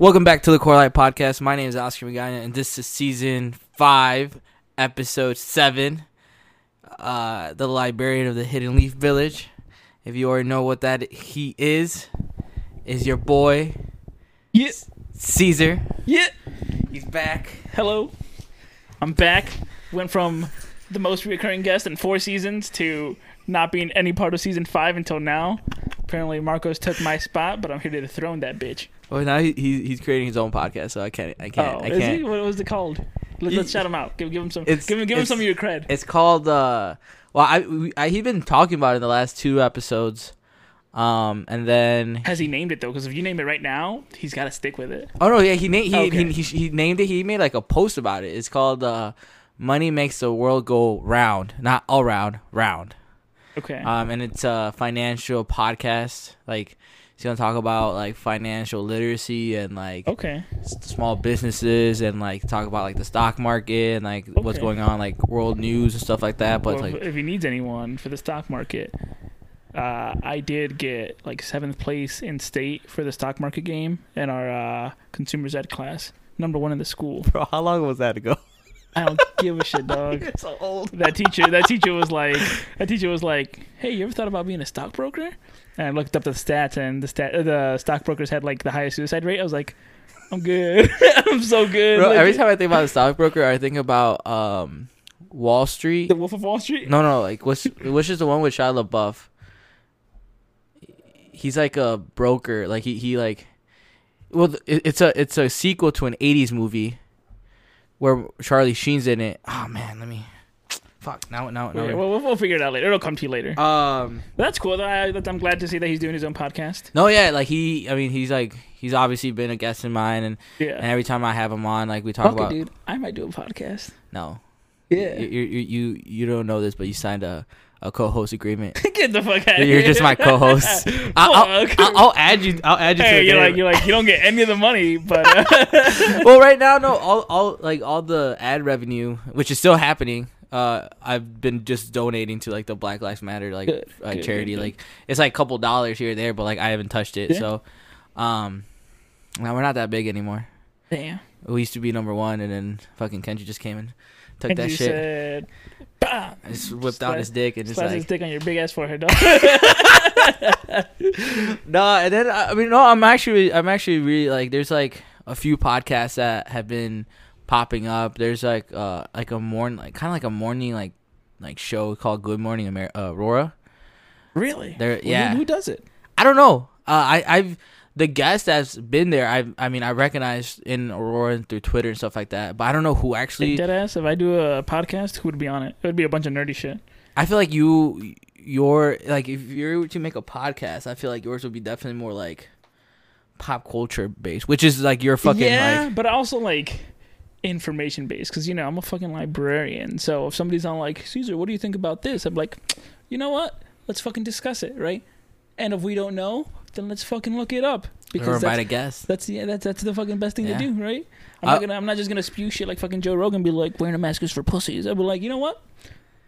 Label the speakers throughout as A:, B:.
A: Welcome back to the Quarter Life Podcast. My name is Oscar Magana, and this is season five, episode seven. Uh, the Librarian of the Hidden Leaf Village. If you already know what that he is, is your boy
B: Yeah,
A: Cesar.
B: yeah.
A: He's back.
B: Hello, I'm back. Went from the most recurring guest in four seasons to not being any part of season five until now. Apparently, Marcos took my spot, but I'm here to dethrone that bitch.
A: Well, now he, he he's creating his own podcast, so I can't I can't
B: oh,
A: I can't.
B: he? What was it called? Let, us shout him out. Give, give him some.
A: It's-
B: give him, give him some of your cred.
A: It's called uh well I, we, I he's been talking about it in the last two episodes. Um and then
B: Has he named it though? Because if you name it right now, he's got to stick with it.
A: Oh no, yeah, he na- he,
B: Okay.
A: he, he he named it. He made like a post about it. It's called uh Money Makes the World Go Round, not all round, round.
B: Okay.
A: Um and it's a financial podcast. Like he's going to talk about like financial literacy and like
B: okay.
A: s- small businesses and like talk about like the stock market and like what's going on like world news and stuff like that, but
B: Well,
A: like
B: if- if he needs anyone for the stock market, uh, I did get like seventh place in state for the stock market game in our uh, consumers ed class. Number one in the school.
A: bro, how long was that ago?
B: I don't give a shit, dog.
A: You're so old.
B: That teacher, that teacher was like, that teacher was like, "Hey, you ever thought about being a stockbroker?" And I looked up the stats, and the stat, uh, the stockbrokers had like the highest suicide rate. I was like, "I'm good. I'm so good."
A: Bro,
B: Like,
A: every time I think about a stockbroker, I think about um Wall Street.
B: the Wolf of Wall Street.
A: No, no, like what's which is the one with Shia LaBeouf? He's like a broker. Like he he like, well, it, it's a it's a sequel to an '80s movie, where Charlie Sheen's in it. Oh man, let me. Fuck now now
B: Yeah,
A: now.
B: well, we'll, we'll figure it out later. It'll come to you later.
A: Um.
B: But that's cool. though. I, I'm glad to see that he's doing his own podcast.
A: No, yeah, like he. I mean, he's like he's obviously been a guest in mine, and,
B: Yeah.
A: and every time I have him on, like we talk
B: Fuck it,
A: about.
B: dude. I might do a podcast.
A: No.
B: Yeah.
A: You, you you you don't know this, but you signed a a co-host agreement.
B: Get the fuck out.
A: You're just my co-host. I'll, I'll, I'll, I'll add you. I'll add you. to
B: Hey,
A: the
B: you're like you're like you don't get any of the money, but uh,
A: well, right now, no, all, all like all the ad revenue, which is still happening. Uh, I've been just donating to like the Black Lives Matter like
B: Good,
A: uh,
B: good,
A: charity.
B: good.
A: Like it's like a couple dollars here or there, but like I haven't touched it.
B: Yeah.
A: So, um, now we're not that big anymore.
B: damn.
A: We used to be number one, and then fucking Kenji just came and took that shit.
B: said, "Bah!"
A: I just whipped out his dick and just
B: Slash his
A: like
B: dick on your big ass forehead, dog.
A: no, and then I mean no, I'm actually I'm actually really like there's like a few podcasts that have been popping up. There's like uh like a morning like kind of like a morning like like show called Good Morning Amer- uh, Aurora.
B: really?
A: There,
B: Well,
A: yeah.
B: Who, who does it?
A: I don't know. Uh, I I've the guest that's been there. I I mean I recognize in Aurora through Twitter and stuff like that, but I don't know who actually.
B: Dead ass. If I do a podcast, who would be on it? It would be a bunch of nerdy shit.
A: I feel like you your like if you're to make a podcast, I feel like yours would be definitely more like pop culture based, which is like your fucking
B: yeah,
A: like
B: but also like information based because you know I'm a fucking librarian. So if somebody's on like Cesar, what do you think about this? I'm like, you know what? Let's fucking discuss it, right? And if we don't know, then let's fucking look it up
A: or
B: because
A: invite
B: that's,
A: a guest.
B: that's yeah, that's that's the fucking best thing
A: Yeah.
B: to do, right? I'm
A: Uh,
B: not gonna I'm not just gonna spew shit like fucking Joe Rogan, be like wearing a mask is for pussies. I'll be like, you know what?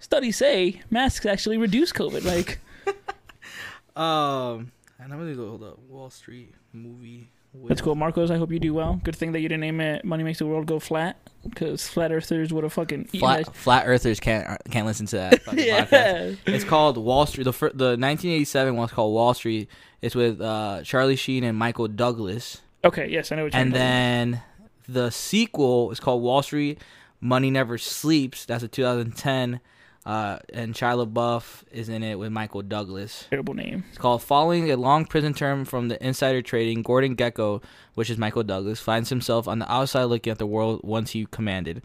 B: Studies say masks actually reduce COVID. Like,
A: Um, and I'm gonna go hold up Wall Street movie.
B: That's cool, Marcos. I hope you do well. Good thing that you didn't name it "Money Makes the World Go Flat" because flat earthers would have fucking eaten
A: Flat Flat Earthers can't can't listen to that. fucking podcast.
B: yeah.
A: It's called Wall Street. The fir- the 1987 one's called Wall Street. It's with uh, Charlie Sheen and Michael Douglas.
B: Okay, yes, I know what you're
A: And then the sequel is called Wall Street Money Never Sleeps. That's a 2010. Uh, and Shia LaBeouf is in it with Michael Douglas.
B: Terrible name.
A: It's called Following a Long Prison Term from the Insider Trading. Gordon Gekko, which is Michael Douglas, finds himself on the outside looking at the world once he commanded.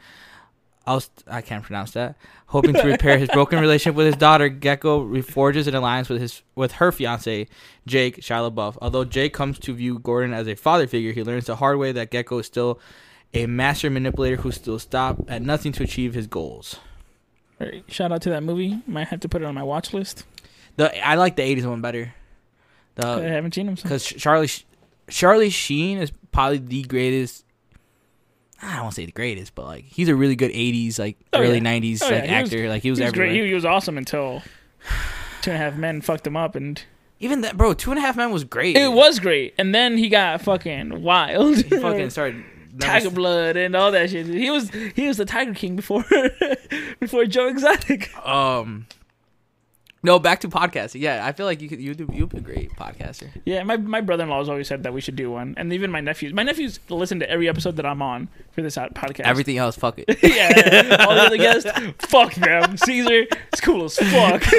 A: I'll, I can't pronounce that. Hoping to repair his broken relationship with his daughter, Gekko reforges an alliance with his with her fiance, Jake Shia LaBeouf. Although Jake comes to view Gordon as a father figure, he learns the hard way that Gekko is still a master manipulator who still stop at nothing to achieve his goals.
B: Right, shout out to that movie. Might have to put it on my watch list.
A: The I like the '80s one better. The, I
B: haven't seen him.
A: Because Charlie Charlie Sheen is probably the greatest. I don't want to say the greatest, but like he's a really good '80s, like
B: Oh,
A: early
B: yeah.
A: '90s
B: Oh, yeah,
A: like
B: was-
A: actor. like he was,
B: He was
A: everywhere.
B: great. He, he was awesome until Two and a Half Men fucked him up, and
A: even that, bro. Two and a Half Men was great.
B: It was great, and then he got fucking wild.
A: He fucking started.
B: Tiger Blood and all that shit. He was he was the Tiger King before before Joe Exotic.
A: Um. No, back to podcasting. Yeah, I feel like you could you do you'd be a great podcaster.
B: Yeah, my my brother in law has always said that we should do one, and even my nephews. My nephews listen to every episode that I'm on for this podcast.
A: Everything else, fuck it.
B: yeah, all the other guests, fuck them. Cesar, it's cool as fuck.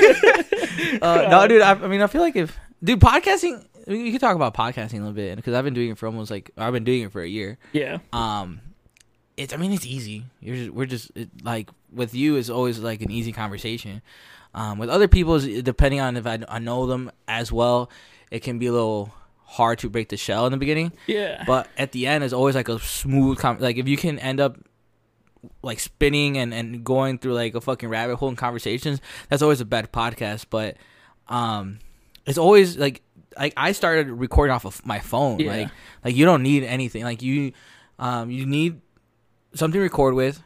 A: Uh, no, dude. I, I mean, I feel like if dude podcasting, I mean, could talk about podcasting a little bit because I've been doing it for almost like I've been doing it for a year.
B: yeah,
A: Um, it's I mean it's easy. You're just, we're just it, like with you it's always like an easy conversation. Um, with other people, depending on if I, I know them as well, it can be a little hard to break the shell in the beginning.
B: yeah,
A: But at the end, it's always like a smooth. Com- like if you can end up like spinning and, and going through like a fucking rabbit hole in conversations, that's always a bad podcast. But um, it's always like like I started recording off of my phone.
B: Yeah.
A: Like like you don't need anything. Like you um you need something to record with,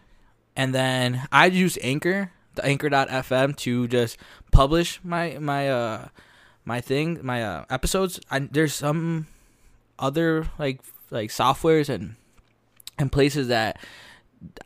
A: and then I use Anchor, the Anchor.fm to just publish my my uh my thing my uh episodes. I, there's some other like like softwares and and places that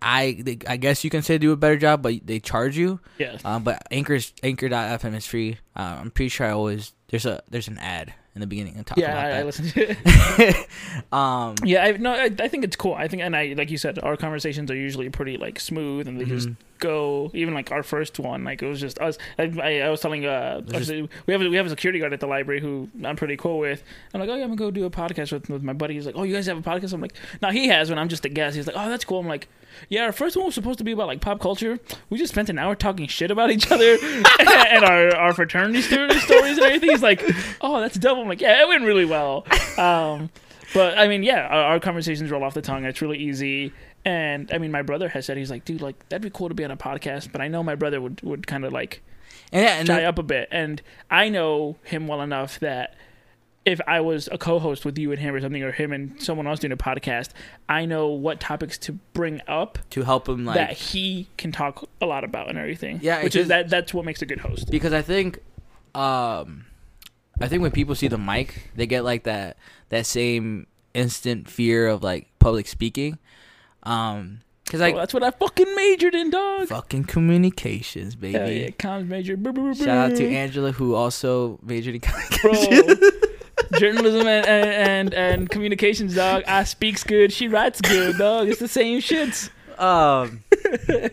A: I they, I guess you can say do a better job, but they charge you.
B: yeah.
A: Um, but Anchor's Anchor.fm is free. Uh, I'm pretty sure I always there's a there's an ad in the beginning and talk
B: Yeah,
A: about
B: I, I
A: that.
B: listen to it.
A: um,
B: Yeah, I, no, I, I think it's cool. I think, and I like you said, our conversations are usually pretty like smooth, and they just
A: Mhm.
B: go. Even like our first one, like it was just us. I, I, I was telling uh,
A: It's just-
B: we have a, we have a security guard at the library who I'm pretty cool with. I'm like, oh yeah, I'm gonna go do a podcast with with my buddy. He's like, oh, you guys have a podcast? I'm like, no, he has one. I'm just a guest. He's like, oh, that's cool. I'm like. Yeah, our first one was supposed to be about like pop culture. We just spent an hour talking shit about each other and our, our fraternity sto- stories and everything. He's like, "Oh, that's dope." I'm like, "Yeah, it went really well." Um, but I mean, yeah, our, our conversations roll off the tongue. It's really easy. And I mean, my brother has said he's like, dude, like that'd be cool to be on a podcast. But I know my brother would would kind of like
A: and yeah, and
B: shy
A: then-
B: up a bit. And I know him well enough that if I was a co-host with you and him or something, or him and someone else doing a podcast, I know what topics to bring up
A: to help him like
B: that he can talk a lot about and everything.
A: Yeah,
B: which is that that's what makes a good host.
A: because I think um I think when people see the mic, they get like that that same instant fear of like public speaking. Um cuz like
B: Well, that's what I fucking majored in, dog.
A: fucking communications, baby.
B: Hell yeah, comms major.
A: Shout out to. Angela who also majored in
B: bro. Journalism and, and, and, and communications, dog. I speaks good, she writes good, dog. It's the same shits.
A: Um,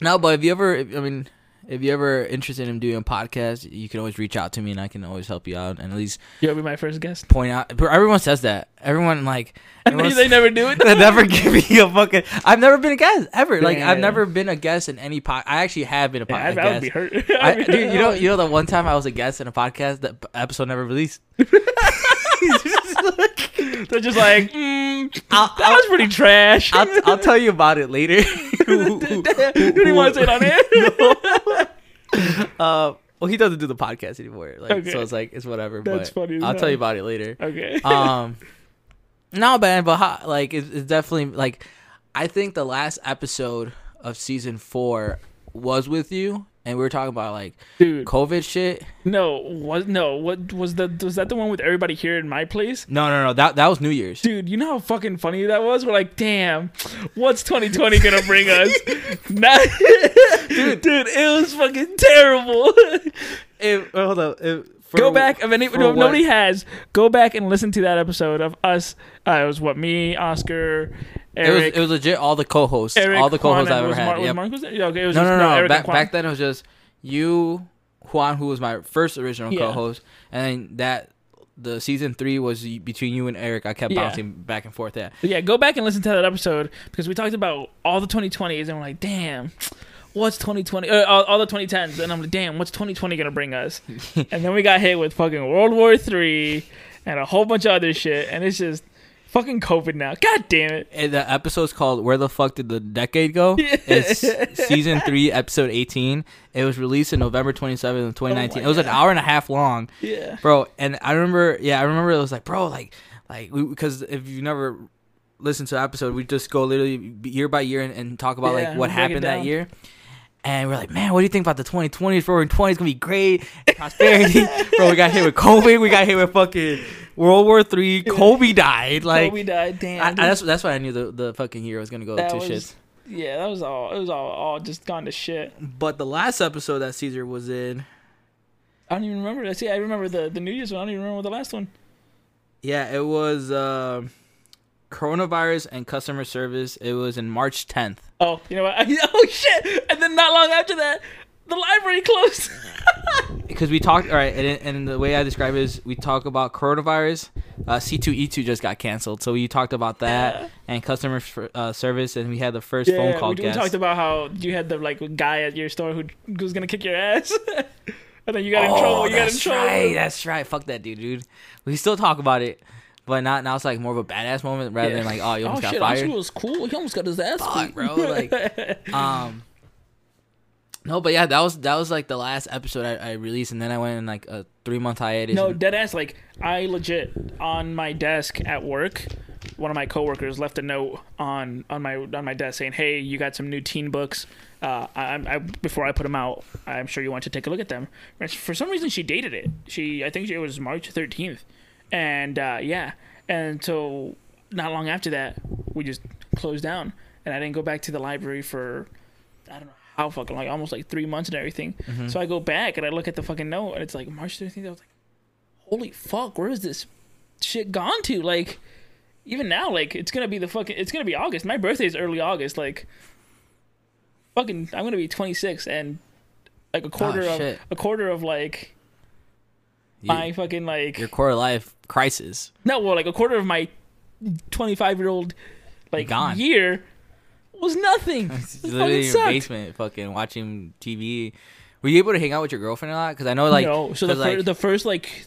A: no, but have you ever, I mean, if you're ever interested in doing a podcast, you can always reach out to me, and I can always help you out, and at least
B: You'll be my first guest.
A: point out. But everyone says that. Everyone like,
B: And
A: everyone
B: they never do it.
A: they never give me a fucking. I've never been a guest ever. Like I've
B: Damn.
A: never been a guest in any pod. I actually have been a
B: Yeah,
A: podcast.
B: I, I would be hurt.
A: I,
B: I'd be
A: dude, you know,
B: hurt.
A: you know the one time I was a guest in a podcast, that p- episode never released.
B: They're just like, mm,
A: I'll,
B: that was pretty trash.
A: I'll, I'll tell you about it later.
B: you didn't want to say it on air.
A: uh, well, he doesn't do the podcast anymore. Like,
B: Okay.
A: so it's like it's whatever.
B: That's
A: but
B: funny
A: I'll
B: hell.
A: tell you about it later.
B: okay.
A: um, no, man, but how, like it's, it's definitely like I think the last episode of season four was with you, and we were talking about like
B: Dude,
A: COVID shit.
B: no, was no, what was the was that the one with everybody here in my place?
A: No, no, no, that that was New Year's.
B: Dude, you know how fucking funny that was? We're like, damn, what's 2020 gonna bring us? Not, dude, dude, it was fucking terrible.
A: It, hold up. It,
B: go back. If
A: for
B: no, nobody has. Go back and listen to that episode of us. Uh, it was what me, Oscar,
A: It was
B: Eric,
A: it was legit all the co-hosts,
B: Eric,
A: all the co-hosts
B: Juan,
A: I
B: and
A: ever had.
B: Mar-
A: Yep.
B: Mark was? Yeah, okay, it was
A: No,
B: just,
A: no, no.
B: Eric
A: back back then it was just you, Juan, who was my first original
B: Yeah.
A: co-host, and then that the season three was between you and Eric. I kept
B: Yeah.
A: bouncing back and forth.
B: But yeah, go back and listen to that episode because we talked about all the 2020s and we're like, damn, what's 2020? Uh, all, all the 2010s, and I'm like, damn, what's 2020 gonna bring us? and then we got hit with fucking World War Three and a whole bunch of other shit, and it's just fucking COVID now. God damn it.
A: and the episode's called "Where the Fuck Did the Decade Go?" It's season three, episode eighteen. It was released in November twenty seventh, twenty nineteen.
B: my
A: it was an hour and a half long,
B: Yeah.
A: bro. And I remember, yeah, I remember it was like, bro, like, like because if you never listened to the episode, we just go literally year by year and, and talk about
B: Yeah,
A: like what happened that year. And we're like, man, what do you think about the 2020s? Roaring 20 is gonna be great, prosperity. bro, we got hit with COVID. We got hit with fucking World War Three. Kobe died. Like,
B: Kobe died. Damn.
A: I, I, that's that's why I knew the the fucking hero was gonna go
B: that
A: to
B: was,
A: shits.
B: Yeah, that was all. It was all all just gone to shit.
A: But the last episode that Cesar was in,
B: I don't even remember. I see, I remember the the New Year's one. I don't even remember the last one.
A: yeah, it was um coronavirus and customer service. It was in March 10th.
B: Oh, you know what? oh shit! And then not long after that, the library closed.
A: because we talked all right and, and the way i describe it is we talk about coronavirus uh, c2e2 just got canceled so we talked about that
B: Yeah.
A: and customer f- uh, service and we had the first phone call
B: we, we talked about how you had the like guy at your store who was gonna kick your ass, and then you got in
A: oh,
B: trouble. You got in trouble.
A: right that's right fuck that dude dude we still talk about it but not now it's like more of a badass moment rather
B: Yeah.
A: than like oh you almost got
B: shit,
A: fired
B: was cool. He almost got his ass
A: Fuck, bro, like- um no but yeah that was that was like the last episode I, I released and then i went in like a three month hiatus
B: No,
A: and-
B: dead ass. Like I legit on my desk at work, one of my coworkers left a note on on my on my desk saying, "Hey, you got some new teen books. Uh, I, I before I put them out, I'm sure you want to take a look at them." For some reason, she dated it. She I think it was March 13th, and uh, yeah, and so not long after that, we just closed down, and I didn't go back to the library for I don't know how fucking like almost like three months and everything.
A: Mhm.
B: So I go back and I look at the fucking note, and it's like March 13th. I was like, holy fuck, where is this shit gone to? Like, even now, like it's gonna be the fucking, it's gonna be August. My birthday is early August. Like, fucking, I'm gonna be 26, and like a quarter of
A: Oh, shit.
B: a quarter of like
A: You-
B: my fucking like
A: your core life crisis
B: no, well, like a quarter of my 25 year old like
A: Gone.
B: year was nothing. It
A: literally in your
B: sucked.
A: basement, fucking watching TV. Were you able to hang out with your girlfriend a lot? Because I know, like,
B: no, so the
A: 'cause,
B: fir- the first like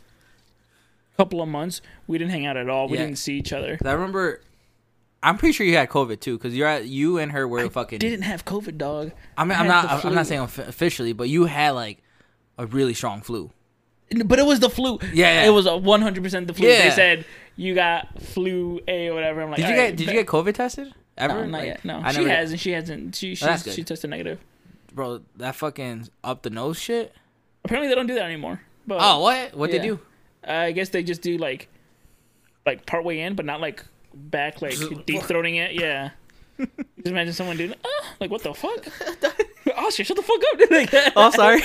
B: couple of months we didn't hang out at all. We
A: Yeah.
B: didn't see each other.
A: I remember. I'm pretty sure you had COVID too, because you're at you and her were fucking.
B: Didn't have COVID, dog.
A: I mean,
B: I
A: I'm not. I'm not saying officially, but you had like a really strong flu.
B: But it was the flu.
A: Yeah, yeah.
B: It was a 100% the flu. They said you got flu A or whatever. I'm like,
A: Did you
B: "Alright,
A: get? Did you get COVID tested ever?
B: No, not
A: Like,
B: yet. No,
A: I
B: she
A: never-
B: hasn't. She hasn't. She
A: oh, good.
B: she tested negative.
A: Bro, that fucking up the nose shit.
B: Apparently they don't do that anymore. But
A: Oh, what? What they
B: yeah.
A: do?
B: I guess they just do like like part way in, but not like back, like deep throating it. Yeah. Just imagine someone doing, oh, like what the fuck? oh shit! Shut the fuck up! Like,
A: Oh, sorry.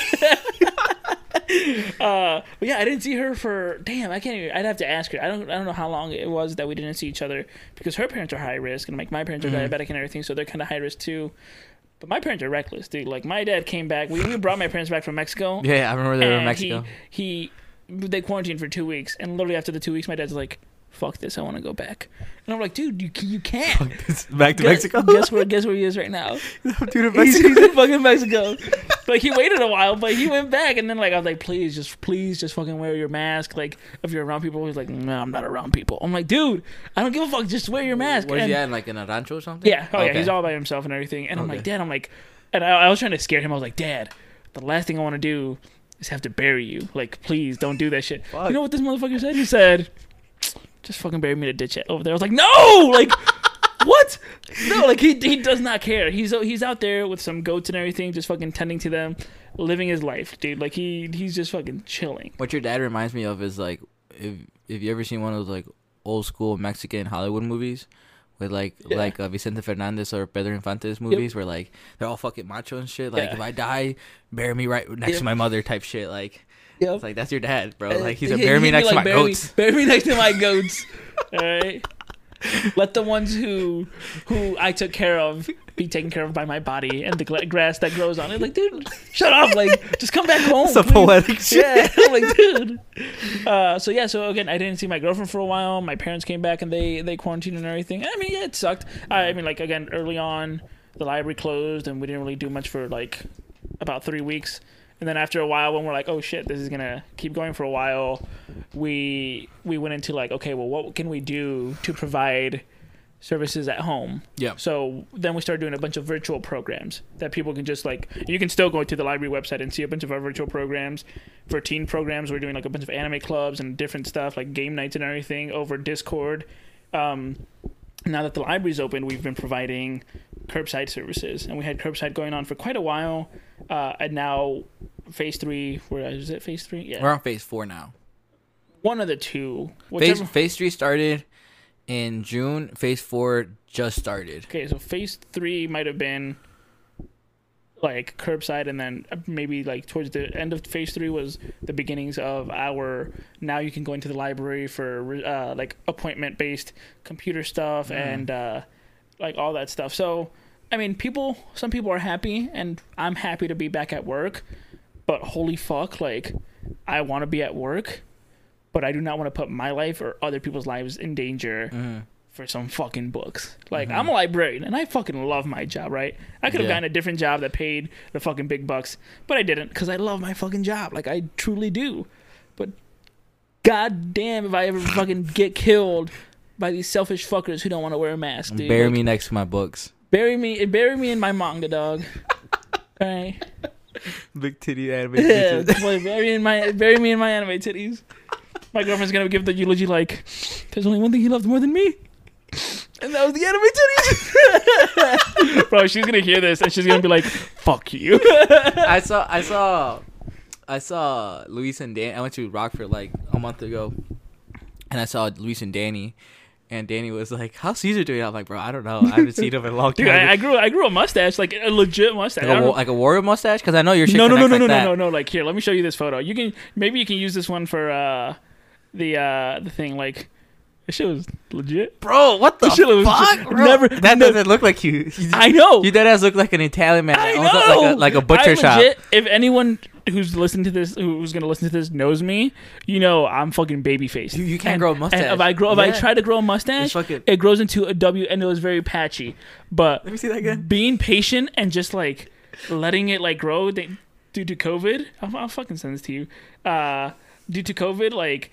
B: Uh, but yeah, I didn't see her for damn. I can't. Even, I'd have to ask her. I don't. I don't know how long it was that we didn't see each other because her parents are high risk and like my parents are
A: Mhm.
B: diabetic and everything, so they're kind of high risk too. But my parents are reckless, dude. Like my dad came back. We, we brought my parents back from Mexico.
A: yeah, I remember they were in Mexico.
B: He, he they quarantined for two weeks, and literally after the two weeks, my dad's like, "Fuck this, I want to go back." And I'm like, "Dude, you you can't."
A: Back to
B: Guess-
A: Mexico.
B: Guess where? Guess where he is right now?
A: Dude,
B: He's, he's in fucking Mexico. like he waited a while, but he went back, and then like I was like, please, just please, just fucking wear your mask. Like if you're around people, he's like, no, I'm not around people. I'm like, dude, I don't give a fuck. Just wear your mask.
A: Where's
B: And-
A: he at? Like in a rancho or something?
B: Yeah, oh yeah, he's all by himself and everything. And I'm like, Dad, I'm like, and I, I was trying to scare him. I was like, Dad, the last thing I want to do is have to bury you. Like, please don't do that shit.
A: Fuck.
B: You know what this motherfucker said? He said, just fucking bury me in a ditch over there. I was like, no, like. What? No, like he he does not care. He's he's out there with some goats and everything, just fucking tending to them, living his life, dude. Like he he's just fucking chilling.
A: What your dad reminds me of is like if if you ever seen one of those like old school Mexican Hollywood movies with like
B: Yeah.
A: like uh, Vicente Fernandez or Pedro Infante's movies where like they're all fucking macho and shit. Like
B: Yeah.
A: if I die, bury me right next
B: Yep.
A: to my mother type shit. Like
B: Yep.
A: it's like that's your dad, bro.
B: Uh,
A: Like he's
B: he-
A: a bury me next to my
B: bury
A: goats.
B: Me, bury me next to my goats. All right. Let the ones who who I took care of be taken care of by my body and the grass that grows on it. Like, dude, shut up! Like, just come back home.
A: It's a poetic shit.
B: Yeah, I'm like, dude. Uh, so yeah, so again, I didn't see my girlfriend for a while. My parents came back and they they quarantined and everything. I mean, yeah, it sucked. I, I mean, like again, early on, the library closed and we didn't really do much for like about three weeks. And then after a while, when we're like, oh shit, this is gonna keep going for a while, we we went into like, okay, well, what can we do to provide services at home?
A: Yeah.
B: So then we started doing a bunch of virtual programs that people can just like. You can still go to the library website and see a bunch of our virtual programs. For teen programs, we're doing like a bunch of anime clubs and different stuff like game nights and everything over Discord. Um, now that the library's open, we've been providing curbside services, and we had curbside going on for quite a while. Uh, and now phase three, where is it? Phase three, yeah,
A: We're on phase four now.
B: one of the two.
A: Phase phase three started in June. Phase four just started.
B: Okay, so phase three might have been like curbside, and then maybe like towards the end of phase three was the beginnings of our. Now you can go into the library for uh, like appointment based computer stuff
A: Mm.
B: and uh, like all that stuff. So, I mean, people, some people are happy, and I'm happy to be back at work. But holy fuck, like, I want to be at work, but I do not want to put my life or other people's lives in danger
A: Mhm.
B: for some fucking books. Like
A: Mhm.
B: I'm a librarian and I fucking love my job, right? I could have
A: Yeah.
B: gotten a different job that paid the fucking big bucks, but I didn't because I love my fucking job. Like I truly do. But god damn if I ever fucking get killed by these selfish fuckers who don't want to wear a mask, dude.
A: Bury
B: Like,
A: me next to my books.
B: bury me bury me in my manga dog. Alright.
A: Big titty anime.
B: Yeah, boy, bury in my bury me in my anime titties. My girlfriend's gonna give the eulogy like, "There's only one thing he loved more than me, and that was the anime titties." Bro, she's gonna hear this and she's gonna be like, "Fuck you."
A: I saw I saw I saw Luis and Dan. I went to Rockford like a month ago, and I saw Luis and Danny, and Danny was like, "How's Cesar doing?" I'm like, "Bro, I don't know. I haven't seen him in a long time."
B: Dude, I, I grew I grew a mustache, like a legit mustache.
A: Like, a,
B: don't
A: wa-
B: know-
A: like a warrior mustache, because I know your shit.
B: no, no, no, no, no,
A: like
B: no,
A: that.
B: no, no. Like here, let me show you this photo. You can maybe you can use this one for uh the uh the thing. Like this shit was legit.
A: Bro, what the
B: shit was
A: fuck, bro?
B: never-
A: that
B: no-
A: doesn't look like you. You,
B: I know.
A: you dead ass look like an Italian man.
B: I know.
A: Like a, like a butcher
B: I
A: shop.
B: If anyone who's listening to this, who's gonna listen to this, knows me, you know I'm fucking baby faced.
A: You- you can't grow a mustache.
B: And if I grow, if I try to grow a mustache,
A: fucking-
B: it grows into a W, and it was very patchy. But
A: Let me see that again.
B: being patient and just like letting it like grow they, due to COVID, I'll, I'll fucking send this to you. Uh, due to COVID, like.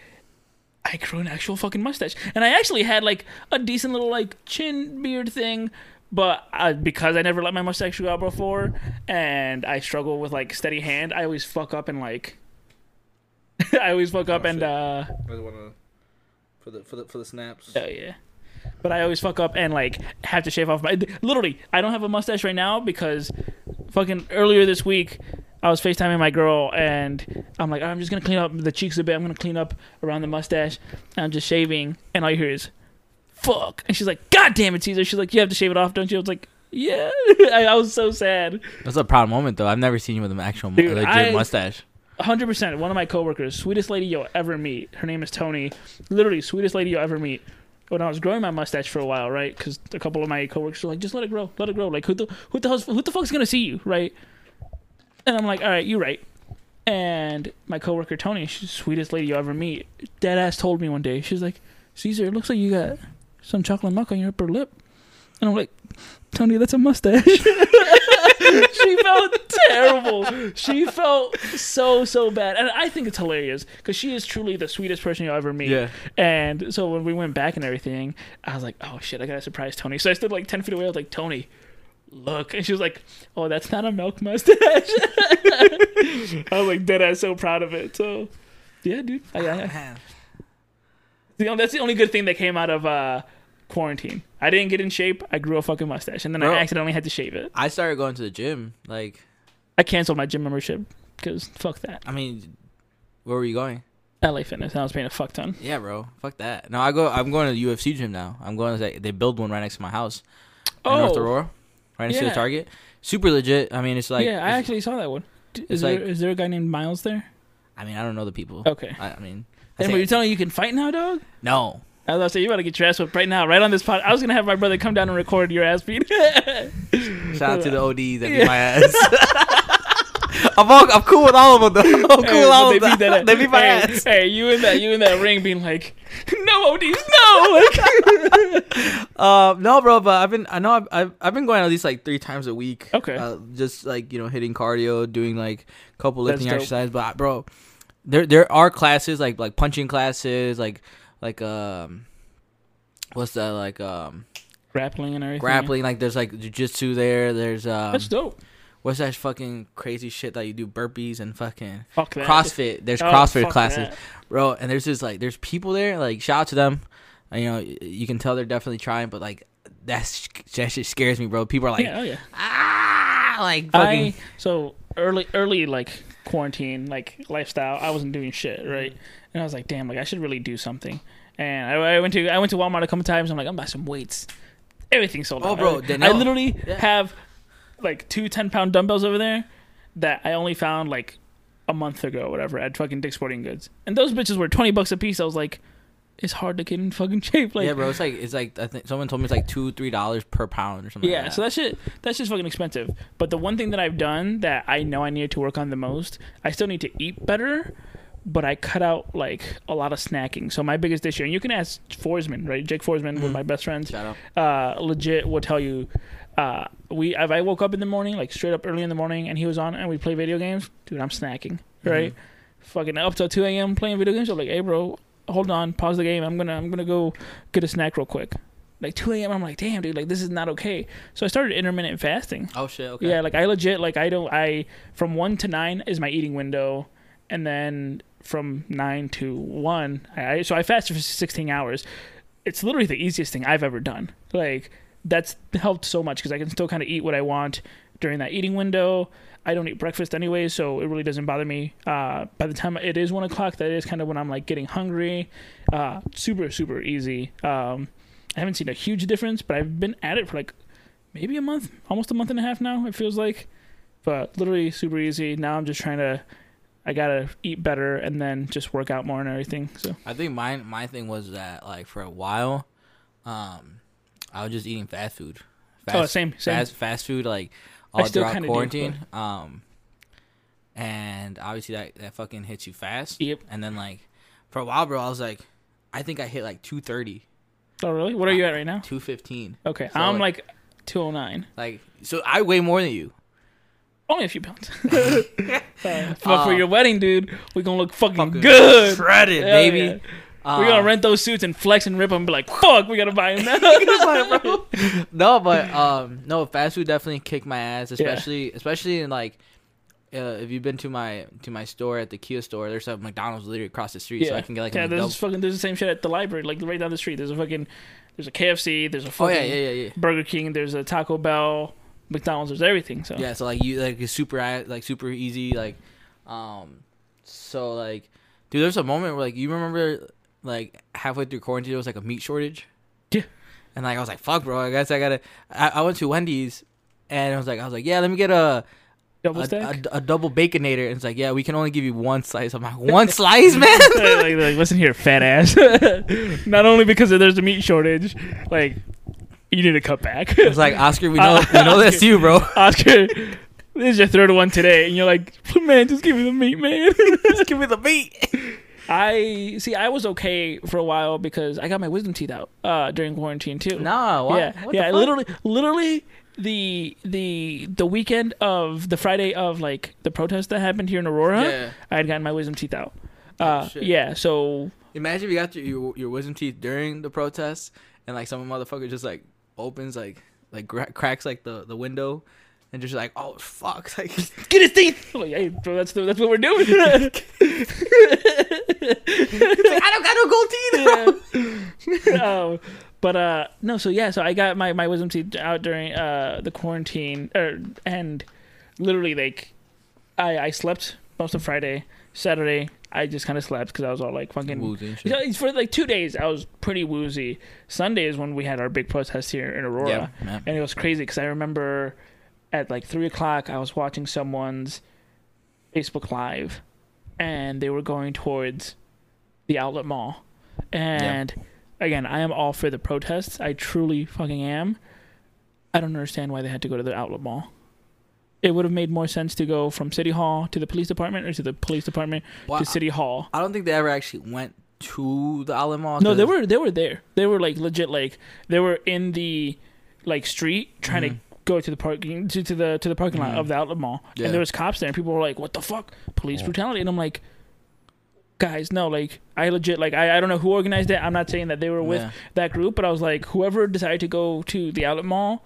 B: I grew an actual fucking mustache, and I actually had like a decent little like chin beard thing, but uh, because I never let my mustache grow out before, and I struggle with like steady hand, I always fuck up and like, I always fuck up
A: Oh,
B: and
A: shit.
B: uh,
A: for the for the for the snaps.
B: oh yeah, but I always fuck up and like have to shave off my. Literally, I don't have a mustache right now because fucking earlier this week. I was FaceTiming my girl and I'm like, I'm just gonna clean up the cheeks a bit. I'm gonna clean up around the mustache. And I'm just shaving, and all you hear is, "Fuck!" And she's like, "God damn it, Cesar!" She's like, "You have to shave it off, don't you?" I was like, "Yeah." I, I was so sad.
A: That's a proud moment though. I've never seen you with an actual
B: Dude,
A: legit
B: I-
A: mustache.
B: 100. percent One of my coworkers, sweetest lady you'll ever meet. Her name is Tony. Literally, sweetest lady you'll ever meet. When I was growing my mustache for a while, right? Because a couple of my coworkers were like, "Just let it grow, let it grow." Like, who the who the hell's, who the fuck's gonna see you, right? And I'm like, "All right, you're right." And my coworker Tony, she's the sweetest lady you'll ever meet. Dead ass told me one day, she's like, "Cesar, it looks like you got some chocolate milk on your upper lip." And I'm like, Tony, that's a mustache. she felt terrible. She felt so so bad, and I think it's hilarious because she is truly the sweetest person you'll ever meet.
A: Yeah.
B: And so when we went back and everything, I was like, oh shit, I gotta surprise Tony. So I stood like ten feet away. I was like, Tony, look, and she was like, oh, that's not a milk mustache. I was like, dead ass, so proud of it. So yeah, dude, I, I, I, the only- that's the only good thing that came out of uh, quarantine. I didn't get in shape. I grew a fucking mustache, and then
A: Bro.
B: I accidentally had to shave it.
A: I started going to the gym. Like,
B: I canceled my gym membership because fuck that.
A: I mean, where were you going?
B: LA Fitness. I was paying a fuck ton.
A: Yeah, bro. Fuck that. No, I go. I'm going to the UFC gym now. I'm going to. They, they build one right next to my house. in North
B: Oh,
A: Aurora, right next to the Target. Super legit. I mean, it's like.
B: yeah, I actually saw that one. Is there
A: like-
B: is there a guy named Miles there?
A: I mean, I don't know the people.
B: Okay.
A: I, I mean, I
B: Hey, you're telling me you can fight now, dog?
A: no.
B: I was about to say you better get your ass whipped right now, right on this pod. I was gonna have my brother come down and record your ass beat.
A: Shout out to the ODs that
B: Yeah.
A: beat my ass. I'm, all, I'm cool with all of them though. I'm cool
B: Hey,
A: with all of them.
B: that-
A: they beat my
B: hey,
A: ass.
B: Hey, you in that you in that ring being like, no ODs, no. Like,
A: Um, no, bro, but I've been I know I've, I've I've been going at least like three times a week.
B: Okay.
A: Uh, just like you know hitting cardio, doing like a couple lifting exercises. But bro, there there are classes like like punching classes, like like um, what's that like um
B: grappling and everything.
A: grappling. Like there's like jujitsu there. There's um
B: That's dope.
A: what's that fucking crazy shit that you do burpees and fucking
B: Fuck.
A: CrossFit. There's
B: Oh,
A: CrossFit classes,
B: that.
A: bro. And there's just like there's people there. Like shout out to them. You know, you can tell they're definitely trying, but like that's that shit scares me, bro. People are like,
B: yeah, oh yeah.
A: ah, like fucking.
B: I so early early like quarantine like lifestyle. I wasn't doing shit
A: Mm-hmm.
B: And I was like, damn, like I should really do something. And I, I went to I went to Walmart a couple times. I'm like, I'm buy some weights. Everything sold
A: Oh,
B: out.
A: bro,
B: I, I literally
A: Yeah.
B: have like two 10 pound dumbbells over there that I only found like a month ago, or whatever, at fucking Dick's Sporting Goods. And those bitches were twenty bucks a piece. I was like, it's hard to get in fucking shape. Like,
A: yeah, bro. It's like it's like I think someone told me it's like two, three dollars per pound or something.
B: Yeah,
A: like
B: so that shit that's just fucking expensive. But the one thing that I've done that I know I needed to work on the most, I still need to eat better, but I cut out like a lot of snacking. So my biggest issue, and you can ask Forsman, right? Jake Forsman, one of my best friends, uh, legit will tell you. Uh, we if I woke up in the morning, like straight up early in the morning, and he was on, and we play video games, dude, I'm snacking, right? Fucking up till two a.m. playing video games. I'm like, hey, bro, hold on, pause the game. I'm gonna I'm gonna go get a snack real quick. Like 2 a.m. I'm like, damn, dude, like this is not okay. So I started intermittent fasting.
A: Oh shit. Okay.
B: Yeah, like I legit like I don't I from one to nine is my eating window, and then from nine to one, I so I fasted for sixteen hours. It's literally the easiest thing I've ever done. Like that's helped so much because I can still kind of eat what I want during that eating window. I don't eat breakfast anyway, so it really doesn't bother me. Uh, by the time it is one o'clock, that is kind of when I'm like getting hungry. Uh, super super easy. Um, I haven't seen a huge difference, but I've been at it for like maybe a month, almost a month and a half now. It feels like, but literally super easy. Now I'm just trying to, I gotta eat better and then just work out more and everything. So
A: I think my my thing was that like for a while, um, I was just eating fast food. Fast,
B: oh, same same.
A: fast fast food like
B: I
A: all
B: still
A: throughout
B: kinda do,
A: um, and obviously that that fucking hits you fast.
B: Yep.
A: And then like for a while, bro, I was like, I think I hit like 230,
B: Oh really? What are you at right now?
A: 215.
B: Okay,
A: So,
B: I'm
A: like-
B: like 209.
A: Like so, I weigh more than you.
B: Only a few pounds. uh, but for
A: Uh,
B: your wedding, dude, we're gonna look fucking,
A: Fucking
B: good.
A: shredded,
B: Hell
A: baby.
B: yeah.
A: Um,
B: we're gonna rent those suits and flex and rip them. And be like, fuck, we gotta buy them now.
A: no, but um, no, fast food definitely kicked my ass, especially especially in like. Uh, if you've been to my to my store at the Kia store, there's a McDonald's literally across the street, so I can get like
B: yeah. There's fucking there's the same shit at the library, like right down the street. There's a fucking there's a KFC. There's a
A: Oh
B: fucking
A: yeah, yeah, yeah, yeah.
B: Burger King. There's a Taco Bell, McDonald's. There's everything. So
A: Yeah, so like you like it's super like super easy like, um, so like, dude, there's a moment where like you remember like halfway through quarantine there was like a meat shortage.
B: Yeah.
A: And like I was like, fuck, bro, I guess I gotta. I, I went to Wendy's, and I was like, I was like, yeah, let me get a
B: double
A: a, a, a double baconator. And it's like, yeah, we can only give you one slice. I'm like, one slice, man.
B: like, like, like, listen here, fat ass. Not only because there's a meat shortage, like you need to cut back.
A: It's like Oscar, we know we know that's you, bro.
B: Oscar, this is your third one today, and you're like, man, just give me the meat, man.
A: Just give me the meat.
B: I see. I was okay for a while because I got my wisdom teeth out uh, during quarantine too.
A: Nah?
B: Yeah,
A: What
B: yeah. Literally, literally the the the weekend of the Friday of like the protest that happened here in Aurora,
A: Yeah.
B: I had gotten my wisdom teeth out.
A: Oh,
B: Uh,
A: shit.
B: yeah. So
A: Imagine if you got your, your your wisdom teeth during the protest, and like some motherfucker just like opens like like gra- cracks like the the window, and just like oh fuck like
B: get his teeth. I'm like, hey, bro, that's the, that's what we're doing.
A: I don't got no gold teeth. Bro.
B: um, but uh, no, so yeah, so I got my, my wisdom teeth out during uh the quarantine, er, and literally like, I I slept most of Friday, Saturday I just kind of slept because I was all like fucking.
A: Woozy and
B: You
A: shit.
B: know, For like two days, I was pretty woozy. Sunday is when we had our big protest here in Aurora,
A: Yeah,
B: and it was crazy because I remember at like three o'clock I was watching someone's Facebook Live, and they were going towards the outlet mall, and again I am all for the protests. I truly fucking am. I don't understand why they had to go to the outlet mall. It would have made more sense to go from City Hall to the police department, or to the police department
A: Well,
B: to City Hall.
A: I don't think they ever actually went to the outlet mall.
B: No, they
A: 'cause-
B: were they were there. They were like legit like they were in the like street trying to
A: Mhm.
B: go to the parking to, to the to the parking lot
A: Mhm.
B: of the outlet mall.
A: Yeah.
B: And there was cops there and people were like, What the fuck? Police brutality and I'm like Guys, no, like I legit like I, I don't know who organized it. I'm not saying that they were with
A: Yeah.
B: that group, but I was like, whoever decided to go to the outlet mall,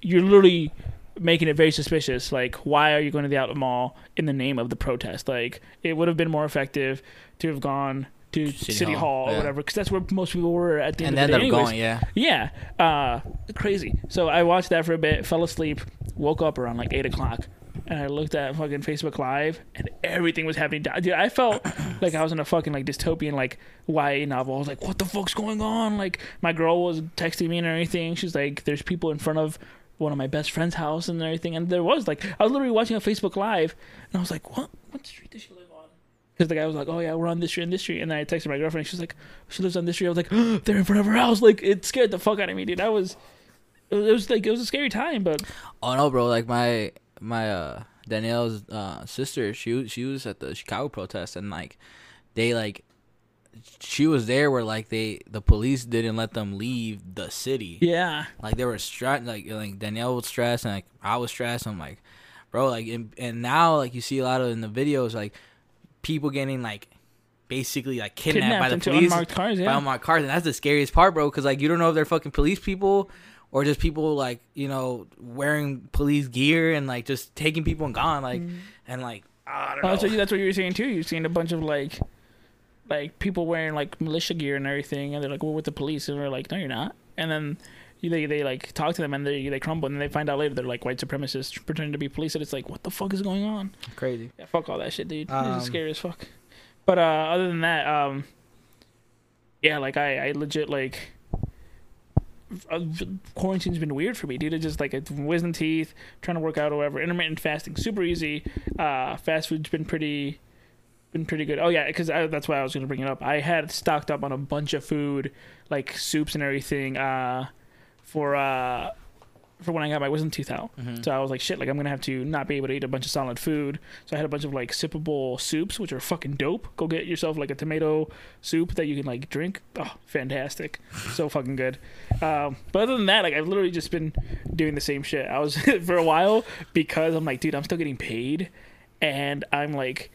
B: you're literally making it very suspicious. Like, why are you going to the outlet mall in the name of the protest? Like, it would have been more effective to have gone to
A: City
B: City,
A: Hall,
B: Hall, or
A: yeah.
B: whatever, because that's where most people were at the
A: and
B: end
A: then
B: of the day.
A: going, yeah.
B: Yeah, uh, crazy. So I watched that for a bit, fell asleep, woke up around like eight o'clock, and I looked at fucking Facebook Live, and everything was happening. Dude, I felt like I was in a fucking like dystopian like YA novel. I was like, what the fuck's going on? Like my girl was texting me and everything. She's like, there's people in front of one of my best friend's house and everything, and there was like I was literally watching a Facebook Live, and I was like, what? What street does she live on? Because the guy was like, "Oh yeah, we're on this street and this street," and then I texted my girlfriend. And she like, "She lives on this street." I was like, oh, "They're in front of her house!" Like it scared the fuck out of me, dude. I was, it was, it was like it was a scary time, but
A: Oh no, bro! Like my my uh Danielle's uh sister, she she was at the Chicago protest, and like they like she was there where like they the police didn't let them leave the city.
B: yeah,
A: Like they were stressed. Like like Danielle was stressed, and like I was stressed. I'm like, bro, like and, and now like you see a lot of in the videos like people getting like basically like kidnapped,
B: kidnapped
A: by the police
B: unmarked cars. yeah.
A: by unmarked cars, and that's the scariest part, bro. Because like you don't know if they're fucking police people or just people like you know wearing police gear and like just taking people and gone, like mm-hmm. and like I don't
B: Oh,
A: know.
B: so that's what you were saying too. You're seeing a bunch of like, like people wearing like militia gear and everything, and they're like, "We're with the police," and we're like, "No, you're not." And then they they like talk to them, and they they crumble, and then they find out later they're like white supremacists pretending to be police, and it's like, what the fuck is going on?
A: crazy.
B: Yeah, fuck all that shit, dude. this
A: Um,
B: is scary as fuck. But uh, other than that, um, yeah, like I, I legit like uh, quarantine's been weird for me, dude. It's just like it's wisdom teeth, trying to work out, or whatever. Intermittent fasting, super easy. Uh, fast food's been pretty, been pretty good. Oh yeah, because that's why I was gonna bring it up. I had stocked up on a bunch of food, like soups and everything, uh, for uh, for when I got my wisdom tooth out.
A: Mhm.
B: So I was like, shit, like I'm gonna have to not be able to eat a bunch of solid food. So I had a bunch of like sippable soups, which are fucking dope. Go get yourself like a tomato soup that you can like drink. Oh, fantastic, so fucking good. Um, but other than that, like I've literally just been doing the same shit. I was for a while because I'm like, dude, I'm still getting paid, and I'm like.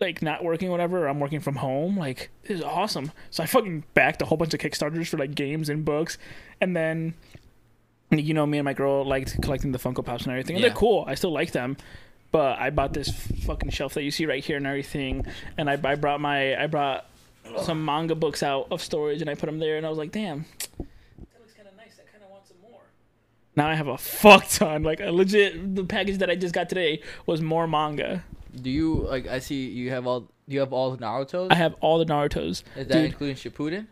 B: Like not working, whatever. Or I'm working from home. Like this is awesome. So I fucking backed a whole bunch of kickstarters for like games and books, and then you know, me and my girl liked collecting the Funko Pops and everything. And
A: Yeah.
B: they're cool. I still like them. But I bought this fucking shelf that you see right here and everything. And I, I brought my I brought some manga books out of storage and I put them there. And I was like, damn, that looks kind of nice. I kind of want some more. Now I have a fuck ton. Like a legit, the package that I just got today was more manga.
A: Do you like? I see you have all. You have all the Naruto's.
B: I have all the Naruto's.
A: Is that
B: dude.
A: including Shippuden?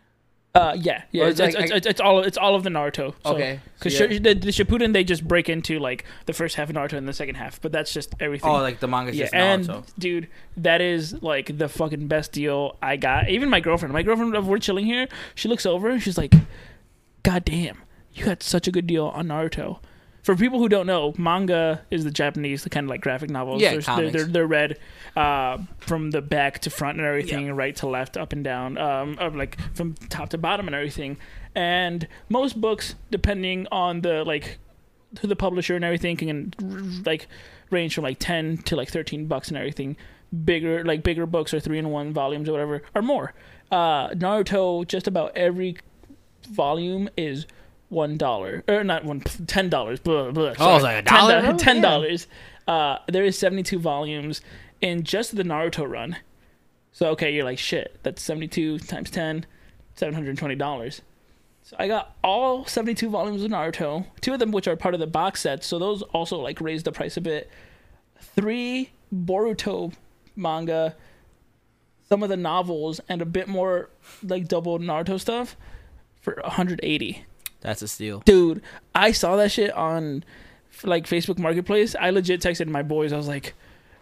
B: Uh, yeah, yeah.
A: Or
B: It's,
A: it's
B: it's,
A: like-
B: it's, all it's all of the Naruto. So,
A: Okay,
B: Because
A: so yeah.
B: the, the Shippuden they just break into like the first half of Naruto and the second half, but that's just everything.
A: Oh, like the manga's
B: yeah,
A: just
B: and
A: Naruto.
B: dude, that is like the fucking best deal I got. Even my girlfriend, my girlfriend, we're chilling here. She looks over and she's like, "God damn, you got such a good deal on Naruto." For people who don't know, manga is the Japanese, the kind of like graphic novels.
A: Yeah,
B: they're, they're, they're read uh, from the back to front and everything, right to left, up and down, um, of like from top to bottom and everything. And most books, depending on the like who the publisher and everything, can like range from like ten to like thirteen bucks and everything. Bigger like bigger books or three in one volumes or whatever or more. Uh, Naruto, just about every volume is one dollar or not one ten dollars. Blah, blah,
A: Oh, it's like a dollar.
B: Ten dollars. Uh, there is seventy two volumes in just the Naruto run. So okay, you're like shit. That's seventy two times ten, seven hundred twenty dollars. So I got all seventy two volumes of Naruto. Two of them which are part of the box set. So those also like raised the price a bit. Three Boruto manga, some of the novels, and a bit more like double Naruto stuff for 180
A: That's a steal.
B: dude i saw that shit on like facebook marketplace. I legit texted my boys. I was like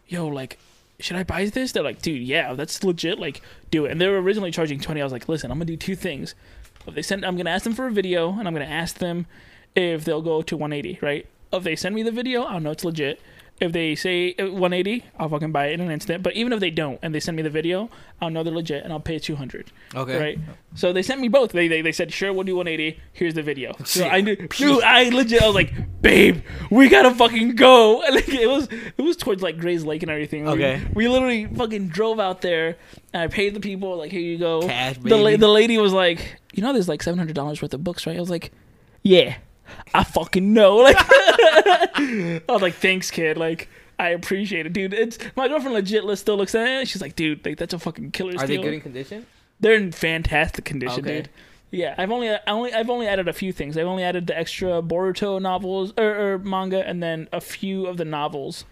B: yo like should i buy this? They're like dude yeah that's legit like do it. And they were originally charging 20 i was like listen i'm gonna do two things. If they send i'm gonna ask them for a video and i'm gonna ask them if they'll go to 180 right? If they send me the video i'll know it's legit if they say uh, 180 i'll fucking buy it in an instant but even if they don't and they send me the video i'll know they're legit and i'll pay 200
A: Okay.
B: right? So they sent me both. They, they they said, sure, we'll do 180. Here's the video. So I knew, dude, I legit, I was like, babe, we gotta fucking go. And like, it was it was towards like Grayslake and everything. We-
A: Okay.
B: We, literally fucking drove out there, and I paid the people like, here you go.
A: Cash,
B: the la-
A: baby.
B: the lady was like, you know, there's like seven hundred dollars worth of books, right? I was like, yeah, I fucking know. Like, I was like, thanks, kid. Like. I appreciate it, dude. It's my girlfriend legit still looks at it. She's like, dude, like that's a fucking killer
A: Are they good in condition?
B: They're in fantastic condition,
A: Okay.
B: dude. Yeah, I've only, I only, I've only added a few things. I've only added the extra Boruto novels or, or manga, and then a few of the novels.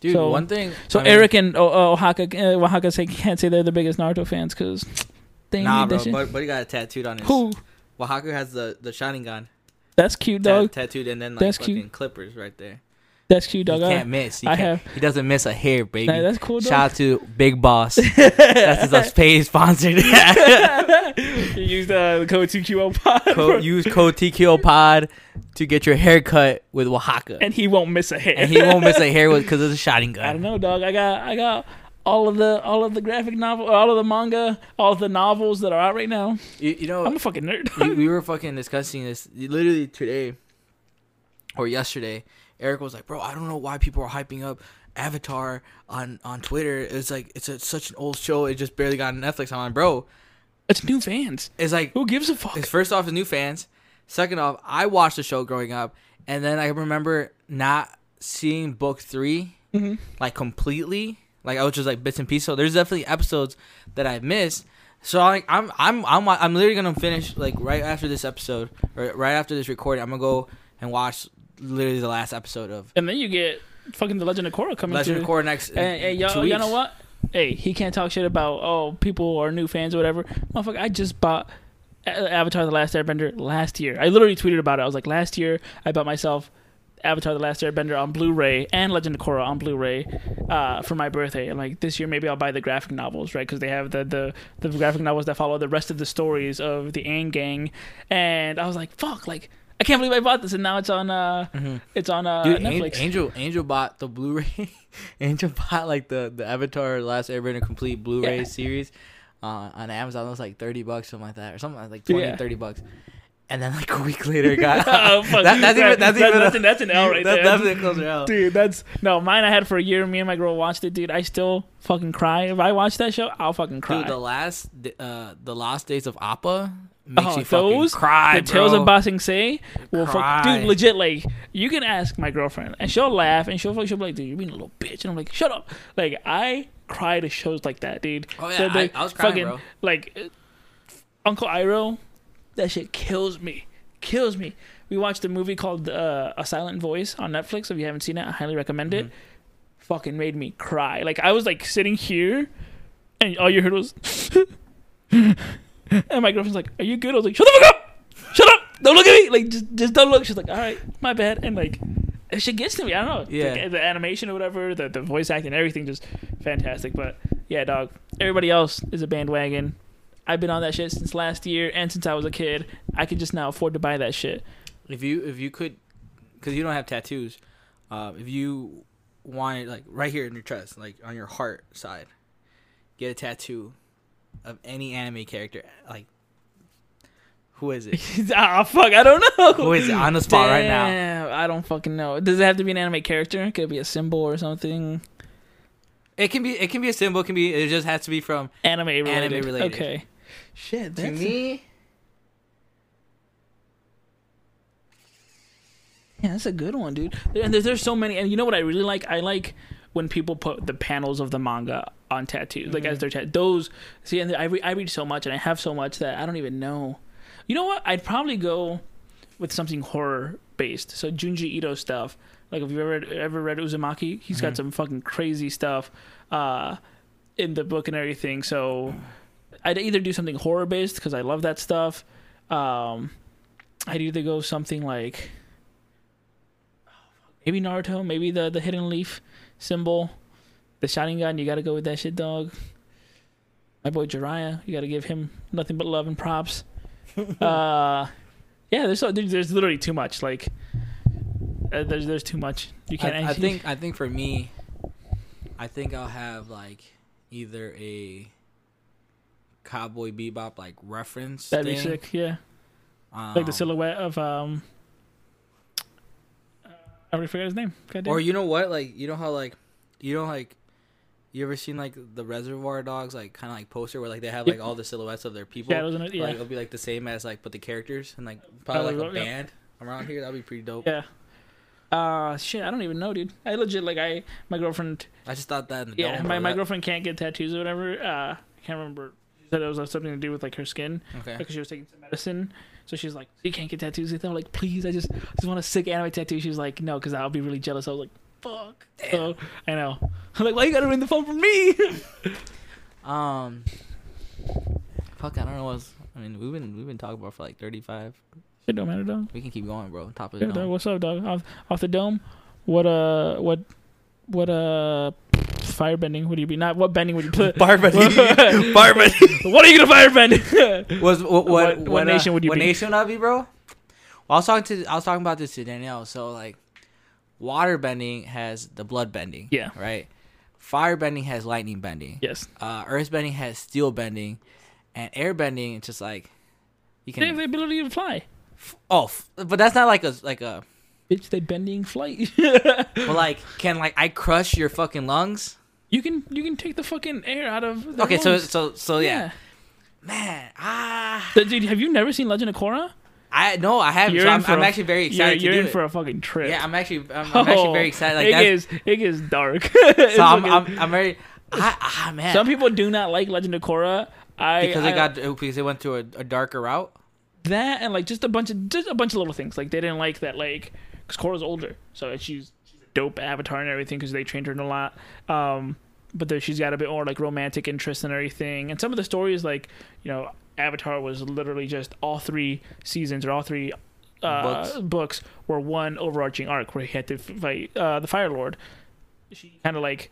A: Dude,
B: So-
A: one thing.
B: So
A: I mean-
B: Eric and oh, Oaxaca, uh, Oaxaca uh, say can't say they're the biggest Naruto fans because
A: Nah, bro, but, but he got it tattooed on his.
B: Who?
A: Oaxaca has the the shining gun
B: That's cute, dog.
A: tattooed, and then like
B: That's
A: fucking
B: cute.
A: clippers right there.
B: That's cute, dog. I-
A: can't miss. He,
B: I
A: can't,
B: have-
A: he doesn't miss a hair, baby.
B: Nah, that's cool, dog.
A: Shout out to Big Boss. That's his paid sponsored.
B: you used uh, the code TQO pod,
A: code, use code TKO Pod to get your hair cut with Oaxaca, and,
B: and he won't miss a hit.
A: he won't miss a hair with because of the shining
B: I don't
A: gun.
B: know, dog. I got, I got all of the, all of the graphic novel, all of the manga, all of the novels that are out right now.
A: You, you know,
B: I'm a fucking nerd.
A: we, we were fucking discussing this literally today or yesterday. Eric was like, "Bro, I don't know why people are hyping up Avatar on on Twitter. It's like it's a, such an old show. It just barely got on Netflix. I'm like, bro,
B: it's new fans.
A: it's like
B: Who gives a fuck?
A: it's first off, it's new fans. Second off, I watched the show growing up, and then I remember not seeing book 3
B: Mhm.
A: like completely. Like I was just like bits and pieces. So there's definitely episodes that I missed. So like I'm I'm I'm I'm literally gonna finish like right after this episode or right after this recording. I'm gonna go and watch literally the last episode of
B: And then you get fucking the Legend of Korra coming
A: Legend
B: through.
A: of Korra next.
B: And, and
A: two
B: y'all, y'all know what? Hey, he can't talk shit about oh people are new fans or whatever. Motherfucker, I just bought uh, Avatar: The Last Airbender last year. I literally tweeted about it. I was like, last year I bought myself Avatar: The Last Airbender on Blu-ray and Legend of Korra on Blu-ray uh, for my birthday. And like this year, maybe I'll buy the graphic novels, right? Because they have the, the the graphic novels that follow the rest of the stories of the Aang gang. And I was like, fuck, like. I can't believe I bought this, and now it's on. Uh,
A: Mhm.
B: It's on uh,
A: Dude,
B: Netflix.
A: Angel Angel bought the Blu-ray. Angel bought like the the Avatar Last Airbender complete Blu-ray
B: Yeah.
A: series uh, on Amazon. It was like thirty bucks, something like that, or something like 20,
B: Yeah.
A: 30 bucks. And then like a week later, got
B: oh, fuck.
A: That- that's even- that's
B: That-
A: even a-
B: an, that's an L right
A: that,
B: there.
A: That's a closer L.
B: Dude, that's no mine. I had for a year. Me and my girl watched it, dude. I still fucking cry if I watch that show. I'll fucking cry.
A: Dude, the last uh the last days of Appa makes
B: Oh,
A: you fucking cry,
B: the Tales of Ba Sing Se will fuck, dude. Legit, like you can ask my girlfriend and she'll laugh and she'll fuck she'll be like, dude, you're being a little bitch, and I'm like, shut up. Like I cry to shows like that, dude.
A: Oh yeah,
B: The- the
A: I, I was crying,
B: fucking,
A: bro.
B: Like uh, Uncle Iroh, that shit kills me, kills me. We watched a movie called uh, A Silent Voice on Netflix. If you haven't seen it, I highly recommend it.
A: Mm-hmm.
B: Fucking made me cry. Like I was like sitting here, and all you heard was, and my girlfriend's like, "Are you good?" I was like, "Shut the fuck up! Shut up! Don't look at me! Like just just don't look." She's like, "All right, my bad." And like. That shit gets to me. I don't know.
A: Yeah.
B: The, the animation or whatever, the, the voice acting, everything just fantastic. But yeah, dog. Everybody else is a bandwagon. I've been on that shit since last year and since I was a kid. I could just now afford to buy that shit.
A: If you if you could, because you don't have tattoos, uh, if you wanted like right here in your chest, like on your heart side, get a tattoo of any anime character, like who is it?
B: ah, fuck, I don't know.
A: Who is it on the spot right now?
B: I don't fucking know. Does it have to be an anime character? Could it be a symbol or something?
A: It can be it can be a symbol. It can be it just has to be from
B: Anime related.
A: related.
B: Okay. Shit,
A: to
B: that's
A: me.
B: Yeah, that's a good one, dude. And there's, there's so many, and you know what I really like? I like when people put the panels of the manga on tattoos, like as their tat. Those see, and I re- I read so much, and I have so much that I don't even know. You know what? I'd probably go with something horror based. So Junji Ito stuff. Like if you've ever ever read Uzumaki, he's got some fucking crazy stuff uh, in the book and everything. So I'd either do something horror based because I love that stuff. Um, I'd either go something like maybe Naruto, maybe the the hidden leaf symbol, the shining gun. You got to go with that shit, dog. My boy Jiraiya, you got to give him nothing but love and props. uh, yeah, there's so, there's literally too much. Like, uh, there's there's too much. You can't.
A: I, I think I think for me, I think I'll have like either a Cowboy Bebop like reference.
B: that'd be sick. Yeah,
A: um,
B: like the silhouette of um. I already forgot his name.
A: Or you know what? Like you know how like you know like you ever seen like the Reservoir Dogs like kind of like poster where like they have like all the silhouettes of their people.
B: shadows in it. Yeah,
A: Like it'll be like the same as like but the characters and like probably like a
B: yeah.
A: band around here. That'd be pretty dope.
B: yeah. Uh, shit, I don't even know, dude. I legit like I my girlfriend
A: I just thought that in the
B: Yeah, my, my
A: That-
B: girlfriend can't get tattoos or whatever. Uh, I can't remember. Said it was something to do with like her skin
A: Okay.
B: because she was taking some medicine. So she's like, "You can't get tattoos." I'm like, "Please, I just, I just want a sick anime tattoo." She was like, "No, because I'll be really jealous." I was like, "Fuck." So, I know. I'm like, "Why you gotta ring the phone for me?"
A: Um. Fuck, I don't know what's. I mean, we've been we've been talking about for like thirty five.
B: it don't matter, dog.
A: We can keep going, bro. Top of
B: Yeah,
A: the
B: dog.
A: dome.
B: What's up, dog? Off, off the dome. What uh, what, what uh, fire bending would you be? Not what bending would you put?
A: Firebending. Firebending.
B: what are you gonna firebend?
A: Was what what,
B: What-
A: what,
B: what
A: uh,
B: nation would you
A: what
B: be?
A: nation would I be, bro? Well, I was talking to I was talking about this to Danielle. So like, water bending has the blood bending.
B: Yeah.
A: Right. Fire bending has lightning bending.
B: yes.
A: Uh, earth bending has steel bending, and air bending it's just like you can.
B: They have
A: can.
B: the ability to fly.
A: Oh, f- but that's not like a like a.
B: Bitch, they bending flight.
A: But like, can like I crush your fucking lungs?
B: You can you can take the fucking air out of.
A: Okay, so
B: lungs.
A: so so yeah, man. Ah,
B: Dude, have you never seen Legend of Korra?
A: I no, I haven't.
B: You're
A: So I'm, I'm
B: a-
A: actually very
B: You're,
A: excited
B: you're
A: to
B: in
A: do it.
B: for a fucking trip.
A: Yeah, I'm actually I'm, I'm actually
B: Oh,
A: very excited. Like
B: it gets it gets dark.
A: so I'm, I'm I'm very I, ah man
B: Some people do not like Legend of Korra. I
A: because
B: I,
A: they got because they went to a, a darker route.
B: that and like just a bunch of just a bunch of little things. Like they didn't like that like because Korra's older, so she's, dope avatar and everything because they trained her a lot. Um, but then she's got a bit more like romantic interest and everything. And some of the stories like you know Avatar was literally just all three seasons or all three uh,
A: Books.
B: books. were one overarching arc where he had to fight uh, the Fire Lord. She kind of like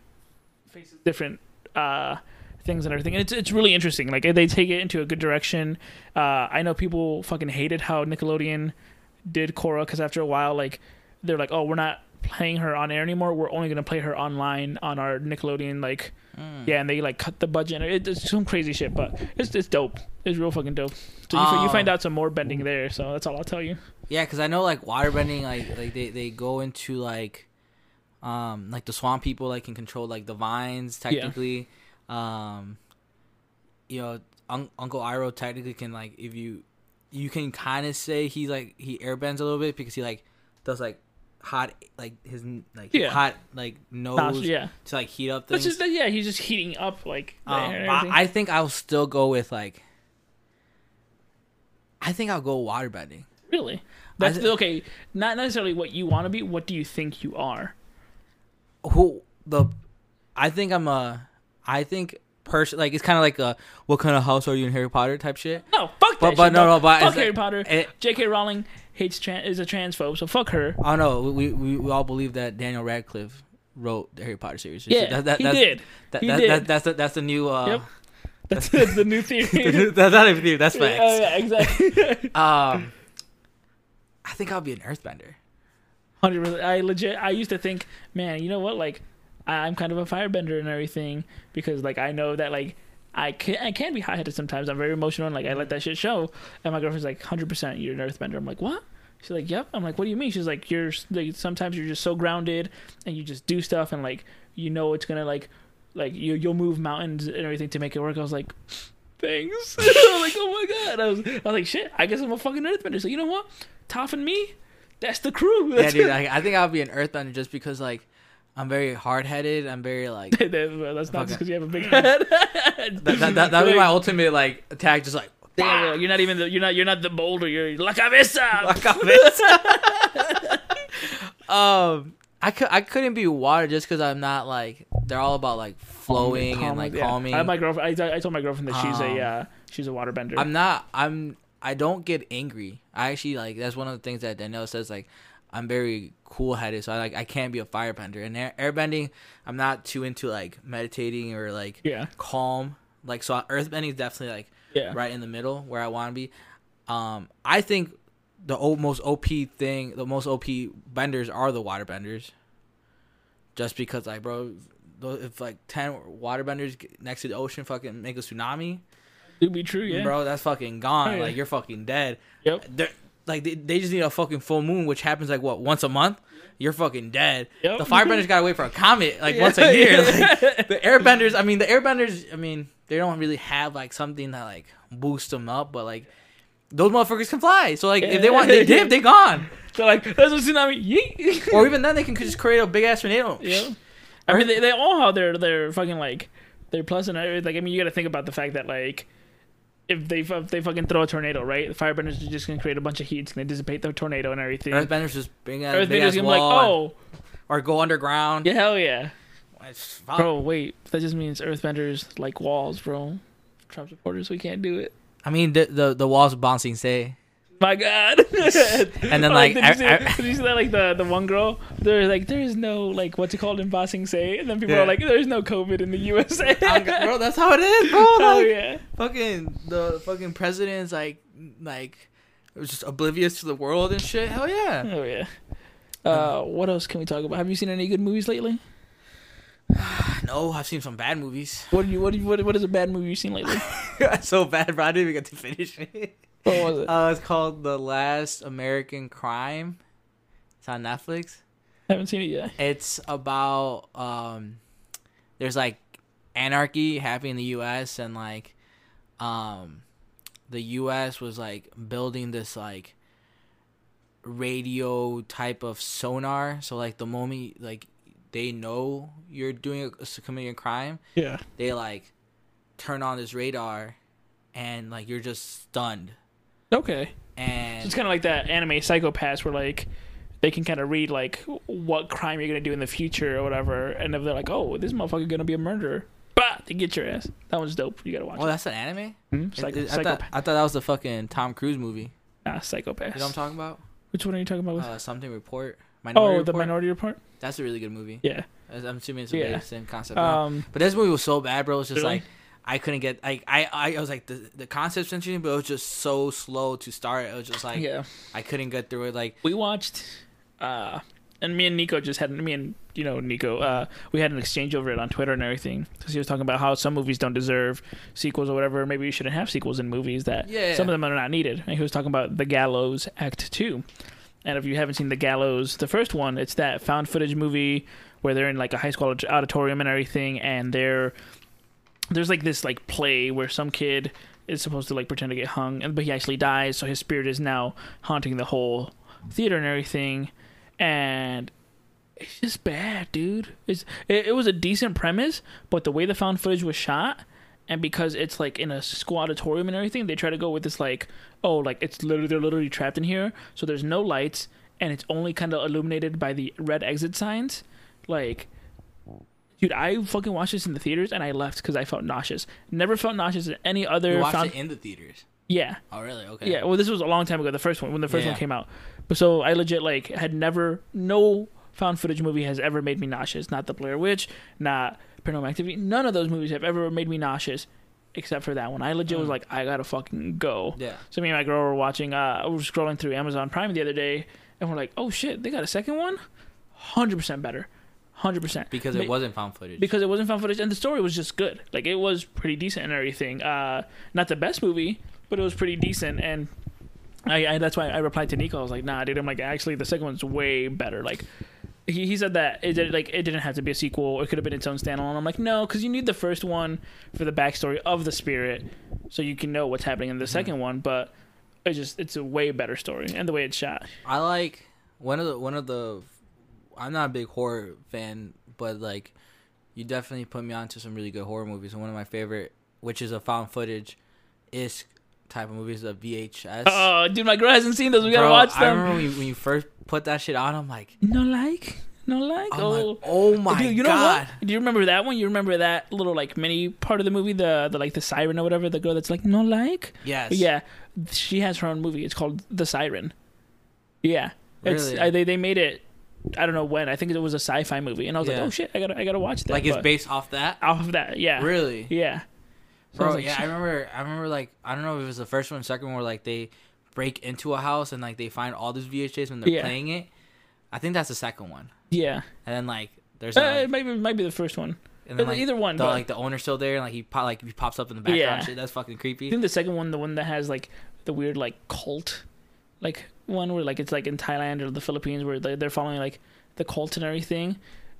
B: faces different uh, things and everything. And it's it's really interesting. Like they take it into a good direction. Uh, I know people fucking hated how Nickelodeon did Korra because after a while, like they're like, oh, we're not playing her on air anymore. We're only gonna play her online on our Nickelodeon. Like,
A: Mm.
B: yeah, and they like cut the budget. It, it's some crazy shit, but it's it's dope. It's real fucking dope. So you, fi- you
A: Oh.
B: find out some more bending there. So that's all I'll tell you.
A: Yeah, because I know like waterbending, like like they, they go into like, um, like the swamp people like can control like the vines technically, um, you know, un- Uncle Iroh technically can like if you, you can kind of say he's like he airbends a little bit because he like does like hot like his like
B: Yeah.
A: hot like nose
B: yeah,
A: to like heat up things.
B: just yeah. He's just heating up like.
A: Um, I. I think I'll still go with like. I think I'll go waterbending.
B: really. That's
A: thi-
B: okay. Not necessarily what you want to be. What do you think you are?
A: who the I think I'm a I think person like it's kind of like a what kind of house are you in Harry Potter type shit.
B: No, fuck that.
A: But- but
B: shit,
A: no, no, but
B: fuck Harry Potter.
A: It,
B: J.K. Rowling hates tran- is a transphobe, so fuck her.
A: I don't know. We, we we all believe that Daniel Radcliffe wrote the Harry Potter series.
B: Yeah,
A: that, that,
B: he
A: that's,
B: did.
A: That,
B: He
A: that,
B: did.
A: That, that's the, that's the new. Uh,
B: Yep. That's, that's the new theory.
A: that's not even theory. That's
B: Yeah,
A: facts.
B: yeah, exactly.
A: Um, I think I'll be an Earthbender.
B: Hundred percent. I legit. I used to think, man, you know what? Like, I'm kind of a firebender and everything because, like, I know that like. I can I can be high headed sometimes. I'm very emotional and like I let that shit show. And my girlfriend's like, hundred percent, you're an earthbender. I'm like, what? She's like, yep. I'm like, what do you mean? She's like, you're like, sometimes you're just so grounded and you just do stuff and like you know it's gonna like like you you'll move mountains and everything to make it work. I was like, thanks. I was like, oh my god. I was I was like, shit. I guess I'm a fucking earthbender. So you know what? Toph and me, that's the crew.
A: Yeah, dude. I think I'll be an Earthbender just because like I'm very hard headed. I'm very like
B: that's not just because you have a big head.
A: that. That that that'd be my ultimate like attack. Just like
B: Damn, you're not even the, you're not you're not the boulder. You're La Cabeza.
A: Off it. um, I could I couldn't be water just because I'm not like they're all about like flowing and like
B: yeah.
A: calming.
B: I, my girlfriend. I, I told my girlfriend that she's
A: Um,
B: a uh, she's a waterbender.
A: I'm not. I'm. I don't get angry. I actually like. That's one of the things that Danielle says. Like, I'm very cool headed, so I like. I can't be a firebender. And air, airbending, I'm not too into like meditating or like
B: yeah,
A: calm. Like so, earthbending is definitely like
B: yeah.
A: right in the middle where I want to be. Um, I think the o- most OP thing, the most OP benders are the water benders. Just because, like, bro, if like ten water benders next to the ocean fucking make a tsunami,
B: Do be true. Yeah.
A: bro, that's fucking gone.
B: Oh, yeah.
A: Like you're fucking dead.
B: Yep.
A: They're, like they, they just need a fucking full moon, which happens like what once a month. You're fucking dead.
B: Yep.
A: The firebenders gotta wait for a comet like
B: Yeah.
A: once a year. Like, the airbenders, I mean, the airbenders, I mean, they don't really have like something that like boosts them up, but like those motherfuckers can fly. So like if they want, they dip, they gone.
B: So like that's a tsunami. Yeet.
A: Or even then, they can just create a big ass tornado.
B: yeah. I mean, they, they all have their their fucking like their plus and everything. Like I mean, you got to think about the fact that like if they if they fucking throw a tornado, right? The firebenders are just gonna create a bunch of heat. It's gonna dissipate the tornado and everything.
A: Earthbenders just bring out
B: Earthbenders gonna be like, oh,
A: or go underground.
B: yeah, hell yeah,
A: It's
B: bro. Wait, that just means Earthbenders like walls, bro. Trump supporters, we can't do it.
A: I mean, the the, the walls Ba Sing Se.
B: My God.
A: And then,
B: Oh,
A: like,
B: did you, see,
A: I-
B: did you see that? Like the the one girl, there's like there is no like what's it called in Ba Sing Se, and then people
A: Yeah.
B: are like, there's no COVID in the USA.
A: bro, that's how it is, bro.
B: oh yeah.
A: fucking the fucking president's like like it was just oblivious to the world and shit. Hell yeah.
B: Oh yeah. Uh, what else can we talk about? Have you seen any good movies lately?
A: No, I've seen some bad movies.
B: What do you what do you, what, what is a bad movie you've seen lately?
A: so bad, bro. I didn't even get to finish it.
B: What was it?
A: Uh, it's called The Last American Crime. It's on Netflix.
B: I haven't seen it yet.
A: It's about um, there's like anarchy happening in the U.S. and like um, the U.S. was like building this like radio type of sonar. So like the moment like they know you're doing a, committing a crime,
B: Yeah.
A: they like turn on this radar, and like you're just stunned.
B: Okay.
A: And
B: So it's kind of like that anime Psycho-Pass, where like they can kind of read like what crime you're gonna do in the future or whatever, and if they're like, oh, this motherfucker gonna be a murderer, bah, they get your ass. That one's dope. You gotta watch
A: oh,
B: it.
A: that's an anime.
B: Hmm? Psycho-
A: I thought
B: Psycho-Pass.
A: I thought that was the fucking Tom Cruise movie.
B: Ah, Psycho-Pass.
A: You know what I'm talking about?
B: Which one are you talking about?
A: Uh, something report.
B: oh,
A: Minority
B: the Minority Report.
A: That's a really good movie.
B: Yeah.
A: I'm assuming it's
B: Yeah.
A: the same concept.
B: Um.
A: but this movie was so bad, bro. It's just
B: Really?
A: like I couldn't get like I, I I was like the the concept's interesting, but it was just so slow to start. It was just like
B: yeah.
A: I couldn't get through it. Like
B: We watched. Uh, and me and Nico just had me and you know Nico. Uh, we had an exchange over it on Twitter and everything because he was talking about how some movies don't deserve sequels or whatever. Maybe you shouldn't have sequels in movies that
A: Yeah.
B: some of them are not needed. And he was talking about The Gallows Act Two. And if you haven't seen The Gallows, the first one, it's that found footage movie where they're in like a high school auditorium and everything, and they're there's like this like play where some kid is supposed to like pretend to get hung, and but he actually dies, so his spirit is now haunting the whole theater and everything, and it's just bad, dude. It's it, it was a decent premise, but the way the found footage was shot, and because it's like in a school auditorium and everything, they try to go with this like, oh, like it's literally they're literally trapped in here, so there's no lights, and it's only kind of illuminated by the red exit signs, like. Dude, I fucking watched this in the theaters and I left because I felt nauseous. Never felt nauseous in any other.
A: you watched
B: found-
A: it in the theaters.
B: yeah,
A: Oh really? Okay.
B: yeah, well, this was a long time ago. The first one, when the first
A: Yeah.
B: one came out, but so I legit like had never no found footage movie has ever made me nauseous. Not the Blair Witch, not Paranormal Activity. None of those movies have ever made me nauseous, except for that one. I legit was
A: Mm.
B: like, I gotta fucking go.
A: Yeah.
B: So me and my girl were watching. Uh, we were scrolling through Amazon Prime the other day, and we're like, oh shit, they got a second one. Hundred percent better. Hundred percent.
A: Because it wasn't found footage.
B: because it wasn't found footage and the story was just good. Like it was pretty decent and everything. Uh not the best movie but it was pretty decent and I, I that's why i replied to nico. I was like nah dude i'm like actually the second one's way better. Like he, he said that it did like it didn't have to be a sequel. It could have been its own standalone. I'm like no because you need the first one for the backstory of the spirit so you can know what's happening in the second one but it just it's a way better story and the way it's shot.
A: I like one of the one of the. I'm not a big horror fan, but like, you definitely put me onto some really good horror movies. And one of my favorite, which is a found footage, is type of movies, a VHS.
B: oh dude my girl hasn't seen those we gotta watch
A: I remember when you, when you first put that shit on. I'm like,
B: no like no like
A: I'm
B: oh
A: like, oh my
B: Dude, you know
A: god.
B: what? Do you remember that one? You remember that little like mini part of the movie, the the like the siren or whatever, the girl that's like no like.
A: Yes.
B: Yeah, she has her own movie. It's called The Siren. Yeah, it's
A: Really?
B: I, they they made it. I don't know when. I think it was a sci-fi movie, and I was
A: Yeah.
B: like, oh shit, I gotta I gotta watch that.
A: Like it's
B: but
A: based off that.
B: off of that. Yeah,
A: Really.
B: yeah. So I
A: Bro,
B: was like,
A: yeah, I remember. I remember like I don't know if it was the first one, second one, where like they break into a house and like they find all these VHS when they're
B: Yeah.
A: playing it. I think that's the second one.
B: yeah.
A: And then like there's
B: Uh,
A: like,
B: it might be might be the first one.
A: and then, like,
B: either one,
A: The,
B: but-
A: like the owner's still there and like he pop, like he pops up in the background.
B: Yeah.
A: Shit, that's fucking creepy.
B: I think the second one, the one that has like the weird like cult, like one where like it's like in Thailand or the Philippines where they- they're following like the cult and everything,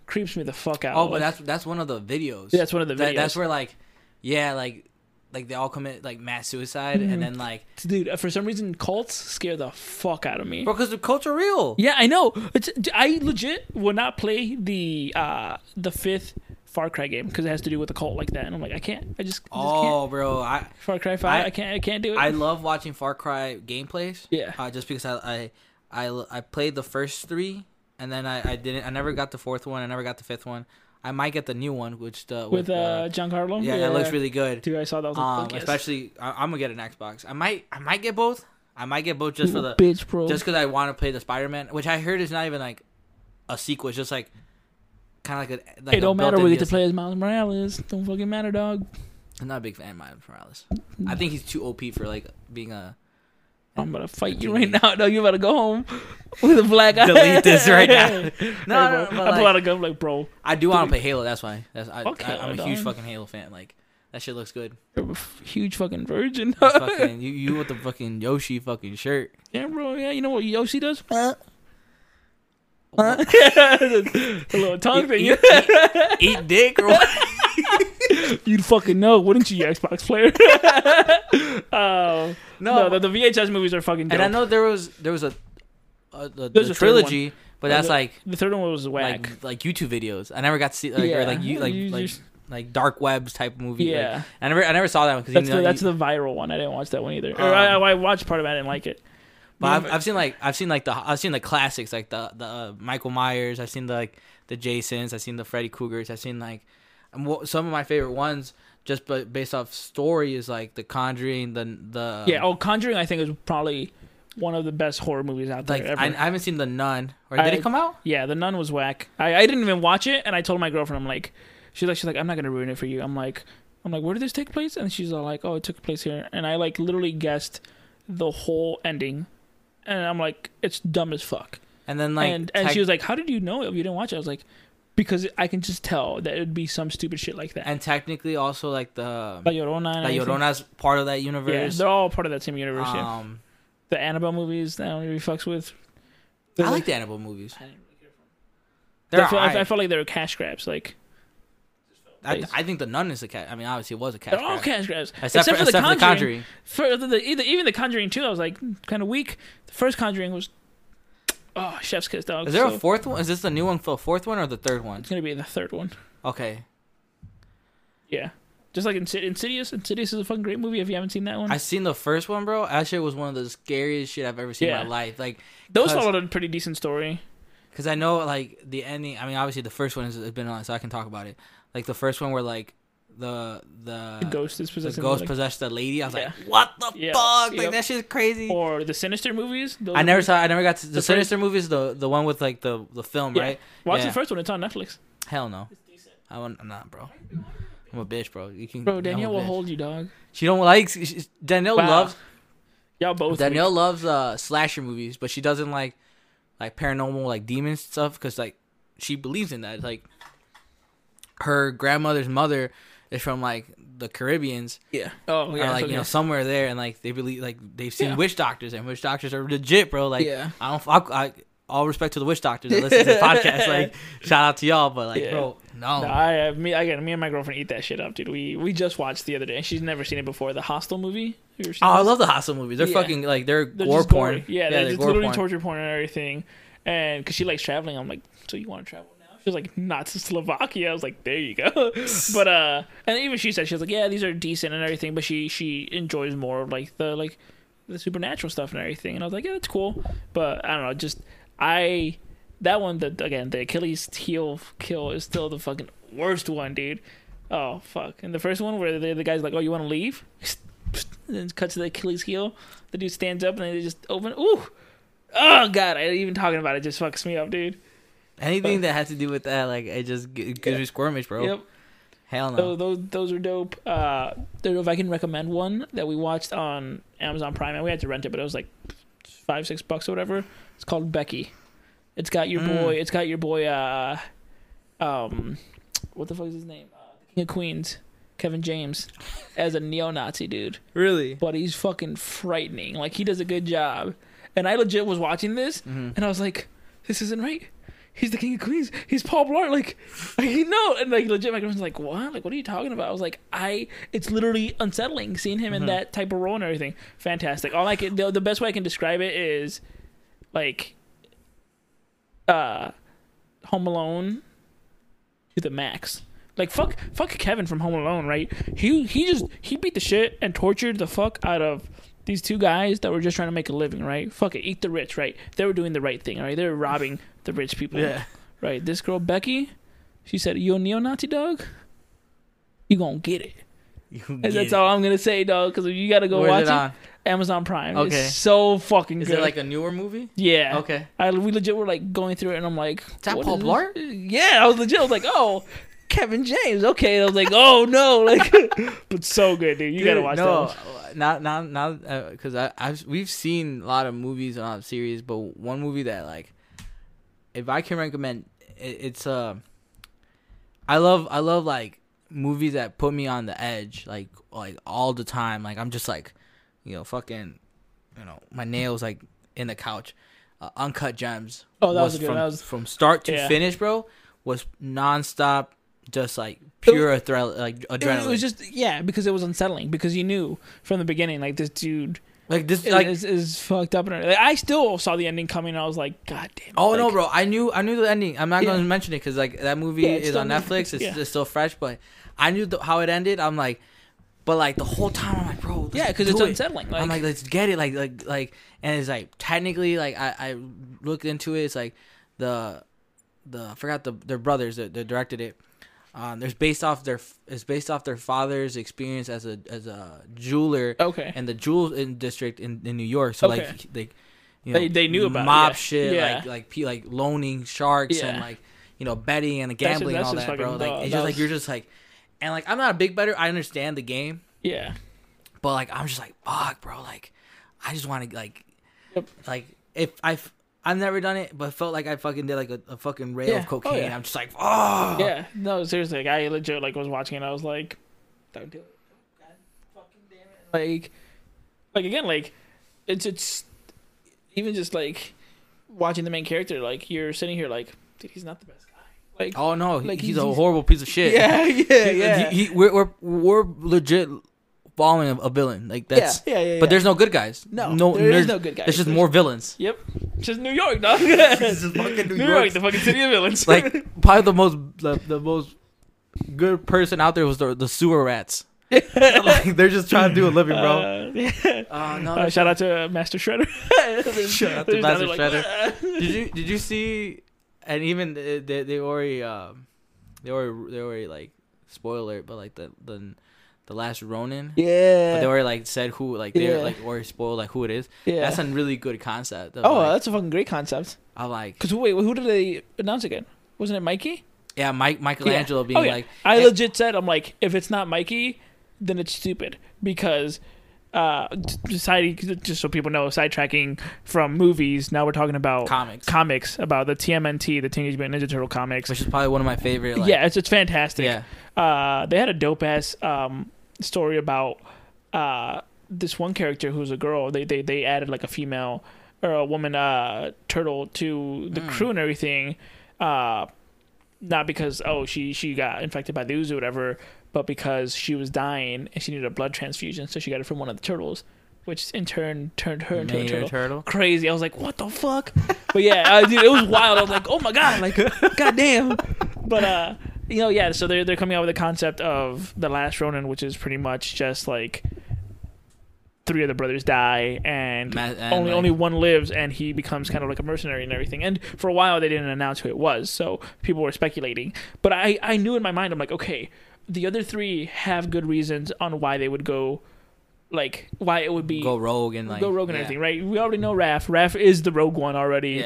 B: creeps me the fuck out.
A: Oh, but
B: Like,
A: that's that's one of the videos.
B: Yeah, that's one of the
A: That- that's where like, yeah, like like they all commit like mass suicide
B: Mhm.
A: and then like,
B: dude. uh, For some reason, cults scare the fuck out of me.
A: bro, because the cults are real.
B: Yeah, I know. It's I legit will not play the uh the fifth Far Cry game because it has to do with a cult like that. And I'm like, I can't. I just, I just
A: Oh, bro, I.
B: Far Cry Five. I,
A: I-
B: can't. I can't do it.
A: I love watching Far Cry gameplays.
B: yeah.
A: Uh, just because I, I I I played the first three and then I, I didn't I never got the fourth one. I never got the fifth one. I might get the new one, which the
B: With uh, Giancarlo.
A: yeah, it looks really good.
B: Dude, I saw that. Was
A: Um,
B: yes.
A: especially I, I'm gonna get an Xbox. I might I might get both. I might get both just for the
B: bitch, bro.
A: just because I want to play the Spider Man, which I heard is not even like a sequel. It's just like kind of like a. Like
B: it
A: a
B: don't matter.
A: built-in
B: We get to
A: DLC.
B: play as Miles Morales. Don't fucking matter, dog.
A: I'm not a big fan of Miles Morales. I mm. think he's too OP for like being a.
B: I'm about to fight you right now, dog. You about to go home with a black eye.
A: Delete this right now. No,
B: Hey,
A: no, but
B: I
A: like-
B: pull out a gun like, bro,
A: I do want to play Halo. That's why. That's I,
B: Fuck
A: I, I'm a huge fucking Halo fan. Like that shit looks good.
B: you're a f- huge fucking virgin.
A: fucking you, you with the fucking Yoshi fucking shirt.
B: yeah, bro. Yeah, you know what Yoshi does? Huh? the little tongue thing.
A: Eat, eat dick or what?
B: You'd fucking know, wouldn't you, you Xbox player? Oh no, the, the VHS movies are fucking dope.
A: and I know there was there was a, a the,
B: a
A: trilogy, but
B: Yeah,
A: that's
B: the-
A: like
B: the third one was whack.
A: like like YouTube videos. I never got to see like or like you like
B: you
A: like
B: just-
A: like dark webs type movie. like-
B: yeah,
A: I never I never saw that one because
B: that's
A: you know,
B: the that's the viral one. I didn't watch that one either.
A: Um,
B: I, I watched part of it. I didn't like it.
A: But I've, I've seen like I've seen like the I've seen the classics like the the uh, Michael Myers. I've seen the like the Jasons. I've seen the Freddy Kruegers. I've seen like some of my favorite ones just but based off story is like the Conjuring. The the
B: yeah. Oh, Conjuring. I think is probably one of the best horror movies out there
A: like. I, I haven't seen the Nun. Or did
B: I-
A: it come out?
B: Yeah, the nun was whack. I, I didn't even watch it, and I told my girlfriend, I'm like, she's like, she's like, I'm not gonna ruin it for you. I'm like, I'm like, where did this take place? And she's all like, oh, it took place here, and I like literally guessed the whole ending, and I'm like, it's dumb as fuck.
A: And then like
B: and and
A: tech-
B: she was like, how did you know if you didn't watch it? I was like, because I can just tell that it'd be some stupid shit like that.
A: and technically also like the
B: La Llorona.
A: La. Llorona's part of that universe.
B: Yeah, they're all part of that same universe. yeah.
A: um,
B: The Annabelle movies that I don't really fucks with.
A: I like the Annabelle movies.
B: I didn't really care for
A: They're
B: I, feel, I. I felt like they were cash grabs. Like
A: I, I think the Nun is a cat. I mean, obviously it was a cat.
B: they're all cash grabs,
A: Except, for, except for the Conjuring.
B: For the, the, either, even the Conjuring 2, I was like kind of weak. The first Conjuring was oh chef's kiss dog.
A: Is there
B: So
A: a fourth one? Is this the new one for the fourth one or the third one?
B: It's gonna be the third one.
A: Okay,
B: Yeah, just like Insid- Insidious. Insidious is a fucking great movie. If you haven't seen that one,
A: I've seen the first one, bro. That shit was one of the scariest shit I've ever seen in my life. Like,
B: those followed a pretty decent story.
A: cause I know like the ending. I mean, obviously the first one has been on, so I can talk about it. Like the first one where like the the,
B: The ghost is
A: the
B: possessing
A: ghost
B: like,
A: possessed the lady. I was
B: Yeah.
A: like, what the
B: Yeah.
A: fuck? Like
B: Yep.
A: that shit's crazy.
B: or the Sinister movies.
A: I never
B: pretty-
A: saw. I never got to the,
B: The first-
A: Sinister movies. The the one with like the the film,
B: Yeah.
A: right?
B: Watch the first one. It's on Netflix.
A: Hell no. I want. I'm not, bro. I'm a bitch, bro. You can.
B: Bro, Danielle will hold you, dog.
A: She don't like. she- Danielle
B: Wow.
A: loves.
B: Y'all both.
A: Danielle loves uh slasher movies, but she doesn't like like paranormal like demon stuff because like she believes in that. Like her grandmother's mother is from like the Caribbeans
B: Yeah. Oh
A: or
B: yeah.
A: like
B: okay.
A: you know somewhere there, and like they believe like they've seen
B: Yeah.
A: witch doctors, and witch doctors are legit, bro. Like
B: yeah.
A: I don't fuck. I all respect to the witch doctors that listen to the podcast. Like shout out to y'all, but like
B: Yeah.
A: bro, no.
B: No, I uh, me again. Me and my girlfriend eat that shit up, dude. We we just watched the other day. And she's never seen it before. The Hostel movie. Have you
A: Oh, I love the Hostel movies. They're
B: Yeah.
A: fucking like they're,
B: They're
A: gore porn.
B: gory. Yeah, they're, just
A: gore
B: literally
A: porn.
B: torture porn and everything. And because she likes traveling, I'm like, so you want to travel now? She was like, not to Slovakia. I was like, there you go. but uh, and even she said she was like, yeah, these are decent and everything, but she she enjoys more like the like the supernatural stuff and everything. And I was like, yeah, that's cool. But I don't know, just I that one that again the Achilles heel kill is still the fucking worst one, dude. Oh fuck! And the first one where the, the guy's like, "Oh, you want to leave?" and then cuts to the Achilles heel. The dude stands up and they just open. Ooh, oh god! I, even talking about it just fucks me up, dude.
A: Anything that has to do with that, like it just gives me squirmish, bro.
B: Yep.
A: Hell no.
B: Those, those those are dope. Uh, don't know if I can recommend one that we watched on Amazon Prime, and we had to rent it, but it was like five six bucks or whatever. It's called Becky. It's got your
A: Mm.
B: boy. It's got your boy. Uh, um, what the fuck is his name? Uh, King of Queens, Kevin James, as a neo-Nazi dude.
A: really?
B: But he's fucking frightening. Like he does a good job. And I legit was watching this,
A: Mhm.
B: and I was like, "This isn't right." He's the king of queens. He's Paul Blart. Like, you know, and like legit, my girlfriend's like, "What? Like, what are you talking about?" I was like, "I." It's literally unsettling seeing him in
A: Mhm.
B: that type of role and everything. Fantastic. All I can, the, the best way I can describe it is, like, uh, Home Alone to the max. Like fuck, fuck Kevin from Home Alone, right? He he just he beat the shit and tortured the fuck out of these two guys that were just trying to make a living, right? Fuck it, eat the rich, right? They were doing the right thing, right? They were robbing the rich people, Yeah. right? This girl Becky, she said, "You a neo-Nazi dog? You gonna get it."
A: You
B: And that's
A: it.
B: all I'm gonna say, dog. Because you gotta go
A: Where's
B: watch
A: it on?
B: Amazon Prime.
A: Okay.
B: It's so fucking
A: Is
B: good.
A: it like a newer movie?
B: yeah.
A: Okay.
B: I we legit were like going through it, and I'm like,
A: that
B: what
A: Paul
B: is
A: Blart?
B: Yeah, I was legit. I was like, oh, Kevin James. Okay, I was like, oh no, like, but so good, dude. You gotta watch
A: no,
B: that.
A: Now, now, now, uh, because I, I've we've seen a lot of movies and a lot of series, but one movie that like, if I can recommend, it, it's uh, I love, I love like movies that put me on the edge, like like all the time. Like I'm just like, you know, fucking, you know, my nails like in the couch. Uh, Uncut Gems.
B: Oh, that was a good-
A: from
B: that was-
A: from start to
B: Yeah.
A: finish, bro. Was nonstop, just like pure thrill, like adrenaline.
B: it was just yeah, because it was unsettling because you knew from the beginning like this dude
A: like this,
B: is,
A: like
B: is, is fucked up and like, I still saw the ending coming. and I was like, God damn. it,
A: Oh no, bro! I knew I knew the ending. I'm not
B: Yeah.
A: going to mention it because like that movie
B: Yeah,
A: is on. Netflix. It's,
B: Yeah.
A: it's still fresh, but I knew the, how it ended. I'm like, but like the whole time I'm like, bro, let's
B: Yeah, because it's
A: it.
B: unsettling. Like,
A: I'm like, let's get it, like like like, and it's like technically like I I looked into it. It's like the the I forgot the their brothers that, that directed it. Um, there's based off their it's based off their father's experience as a as a jeweler
B: okay,
A: and the jewel in district in, in New York. So
B: Okay.
A: like they, you
B: They- they knew about it,
A: mob
B: yeah.
A: shit,
B: Yeah.
A: like like pe- like loaning sharks and like you know betting and
B: That's-
A: gambling and
B: that's
A: all that, bro. Like
B: uh,
A: it's just like you're just like, and like I'm not a big better. I understand the game,
B: yeah,
A: but like I'm just like fuck, bro. Like I just want to like,
B: Yep.
A: like if I've I've never done it, but felt like I fucking did like a, a fucking rail
B: Yeah.
A: of
B: Oh,
A: cocaine.
B: yeah.
A: I'm just like, oh
B: yeah. No, seriously, like, I legit like was watching it. I was like, don't do it. God fucking damn it. Like, like again, like it's it's even just like watching the main character. Like you're sitting here, like, dude, he's not the best guy. Like,
A: Oh no,
B: Like,
A: he's,
B: he's-
A: a
B: he's-
A: horrible piece of shit.
B: yeah, yeah,
A: He-
B: yeah.
A: he- he- we're, we're we're legit following a, a villain. Like that's
B: yeah, yeah, yeah.
A: But there's no good guys.
B: no,
A: no,
B: there is
A: there's,
B: no good guy.
A: there's just more villains.
B: Yep, it's just New York, dog.
A: This is fucking New
B: New
A: York.
B: York, the fucking city of villains.
A: Like probably the most the, the most good person out there was the the sewer rats. like they're just trying to do a living, bro.
B: Uh, yeah.
A: Uh, no,
B: Uh, shout out to uh, Master Shredder.
A: Shout out to
B: They're
A: Master
B: down there
A: Shredder. did you did you see? And even they they, they already um they already they already like spoiler, but like the the the last Ronin.
B: yeah.
A: But they already like said who like they
B: Yeah.
A: like already spoiled like who it is.
B: yeah.
A: That's a really good concept. of,
B: oh,
A: like,
B: that's a fucking great concept.
A: I like
B: Because wait, who did they announce again? Wasn't it Mikey?
A: yeah Mike Michelangelo being
B: Oh, yeah.
A: like
B: I
A: eh,
B: legit said, I'm like, if it's not Mikey, then it's stupid because uh, society. Just so people know, sidetracking from movies. Now we're talking about
A: comics,
B: comics about the TMNT, the Teenage Mutant Ninja Turtle comics.
A: which is probably one of my favorite. Like,
B: yeah, it's it's fantastic.
A: yeah,
B: uh, they had a dope ass um, story about uh, this one character who's a girl. They they they added like a female or a woman uh, turtle to the
A: Mm.
B: crew and everything. Uh, not because oh she she got infected by the ooze or whatever, but because she was dying and she needed a blood transfusion, so she got it from one of the turtles, which in turn turned her into a turtle.
A: turtle.
B: Crazy. I was like, what the fuck? But yeah, dude, it was wild. I was like, oh my god, like, goddamn. But uh, you know, yeah. So they're they're coming out with the concept of the last Ronin, which is pretty much just like three of the brothers die and.
A: Ma- and,
B: only
A: like,
B: only one lives and he becomes kind of like a mercenary and everything. And for a while they didn't announce who it was, so people were speculating. But I I knew in my mind I'm like, okay, the other three have good reasons on why they would go like why it would be
A: go rogue and like
B: go rogue and
A: yeah.
B: everything, right? We already know Raph. Raph is the rogue one already.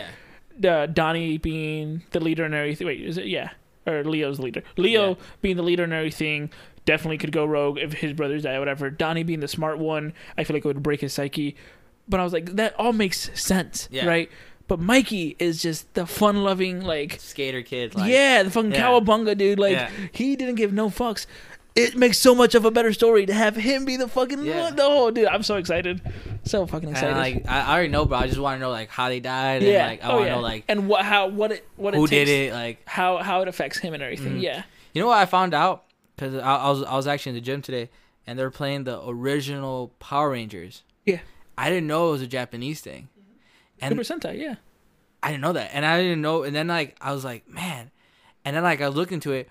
A: Yeah,
B: Uh, Donnie being the leader and everything. Wait, is it? Yeah. Or Leo's leader. Leo
A: Yeah.
B: being the leader and everything definitely could go rogue if his brothers die or whatever. Donnie being the smart one, I feel like it would break his psyche. But I was like, that all makes sense,
A: Yeah.
B: right? But Mikey is just the fun-loving, like,
A: skater kid. Like,
B: yeah, the fucking
A: yeah.
B: cowabunga dude. Like,
A: Yeah.
B: he didn't give no fucks. It makes so much of a better story to have him be the fucking
A: Yeah.
B: one. No, dude, I'm so excited, so fucking
A: And
B: excited.
A: like I, already know, but I just want to know like how they died.
B: yeah,
A: And, like I
B: oh,
A: want to
B: yeah.
A: know like
B: and what how what it what
A: who
B: it takes,
A: did it. Like
B: how how it affects him and everything.
A: Mhm.
B: Yeah,
A: you know what I found out because I, I was I was actually in the gym today and they're playing the original Power Rangers.
B: Yeah.
A: I didn't know it was a Japanese thing, and
B: Super Sentai. Yeah,
A: I didn't know that, and I didn't know. And then like I was like, man, and then like I looked into it,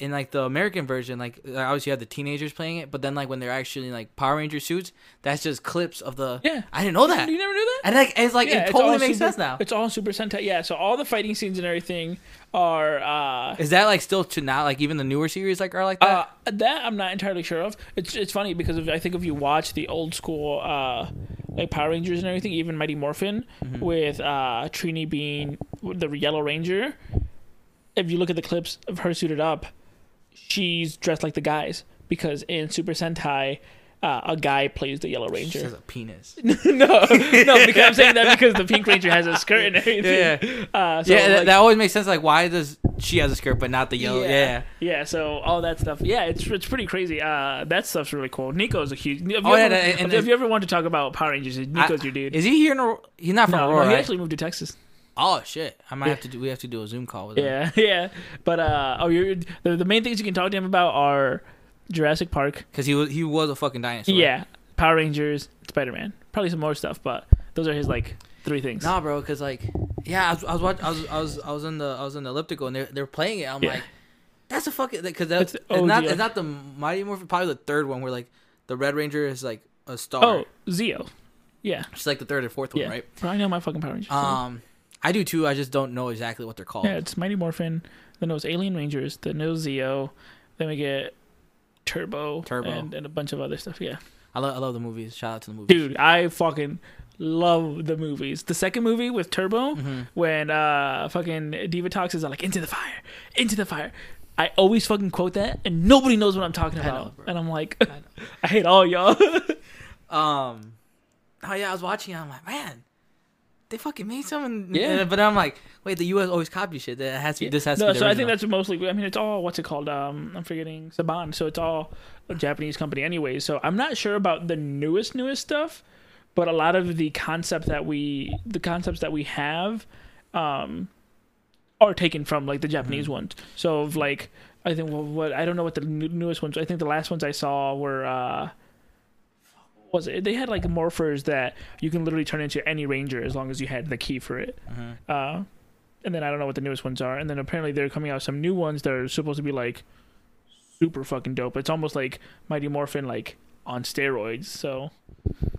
A: in like the American version, like obviously you have the teenagers playing it, but then like when they're actually in, like Power Ranger suits, that's just clips of the.
B: Yeah.
A: I didn't know that.
B: You never knew that?
A: And like it's like
B: Yeah,
A: it totally makes
B: Super-
A: sense now.
B: It's all Super Sentai. Yeah, so all the fighting scenes and everything are uh
A: Is that like still to now? Like even the newer series like are like that?
B: uh that I'm not entirely sure of. It's it's funny because if, I think if you watch the old school uh like Power Rangers and everything, even Mighty Morphin
A: Mm-hmm.
B: with uh Trini being the Yellow Ranger, if you look at the clips of her suited up, she's dressed like the guys because in Super Sentai uh, a guy plays the Yellow Ranger.
A: She has a penis.
B: no, no, because I'm saying that because the Pink Ranger has a skirt and everything.
A: Yeah,
B: Uh, so
A: yeah, that,
B: like-
A: that always makes sense. Like, why does she has a skirt but not the yellow?
B: Yeah.
A: Yeah.
B: Yeah, so all that stuff. Yeah, it's it's pretty crazy. Uh, that stuff's really cool. Nico's a huge. If you,
A: Oh, yeah,
B: ever,
A: and- and-
B: if you ever want to talk about Power Rangers, Nico's your dude.
A: Is he here in? He's not from
B: no,
A: Aurora.
B: no, he
A: right?
B: actually moved to Texas.
A: Oh shit! I might have to do. We have to do a Zoom call with him.
B: Yeah, yeah. But uh, oh, you're the, the main things you can talk to him about are Jurassic Park.
A: because he was he was a fucking dinosaur.
B: Yeah, Power Rangers, Spider Man. Probably some more stuff, but those are his like three things.
A: Nah, bro, because like, yeah, I was I was, watch, I was I was I was in the I was in the elliptical and they're they're playing it. I'm
B: Yeah.
A: like, that's a fucking because
B: That's
A: it's not it's not the Mighty Morphin. Probably the third one where like the Red Ranger is like a star.
B: Oh, Zeo. Yeah,
A: it's like the third or fourth
B: yeah.
A: one, right?
B: Probably know my fucking Power Rangers.
A: Um, I do too. I just don't know exactly what they're called.
B: Yeah, it's Mighty Morphin. Then it was Alien Rangers. Then it was Zeo. Then we get Turbo.
A: Turbo.
B: And, and a bunch of other stuff. Yeah.
A: I love I love the movies. Shout out to the movies.
B: Dude, I fucking love the movies. The second movie with Turbo,
A: Mhm.
B: when uh fucking Divatox is like, into the fire, into the fire. I always fucking quote that, and nobody knows what I'm talking
A: I know,
B: about. and I'm like,
A: I.
B: I hate all y'all.
A: Um, oh yeah, I was watching. it, I'm like, man, they fucking made some. And,
B: Yeah.
A: and- but I'm like, wait, the U.S. always copies shit. That has to. This has to
B: no,
A: be the
B: so I think that's mostly. I mean, it's all what's it called? Um, I'm forgetting Saban. So it's all a Japanese company anyway. So I'm not sure about the newest newest stuff, but a lot of the concept that we the concepts that we have, um, are taken from like the Japanese
A: Mm-hmm.
B: ones. So of like I think well, what I don't know what the newest ones. I think the last ones I saw were. uh was it? They had like morphers that you can literally turn into any ranger as long as you had the key for it.
A: Mhm.
B: Uh, and then I don't know what the newest ones are. And then apparently they're coming out with some new ones that are supposed to be like super fucking dope. It's almost like Mighty Morphin like on steroids. So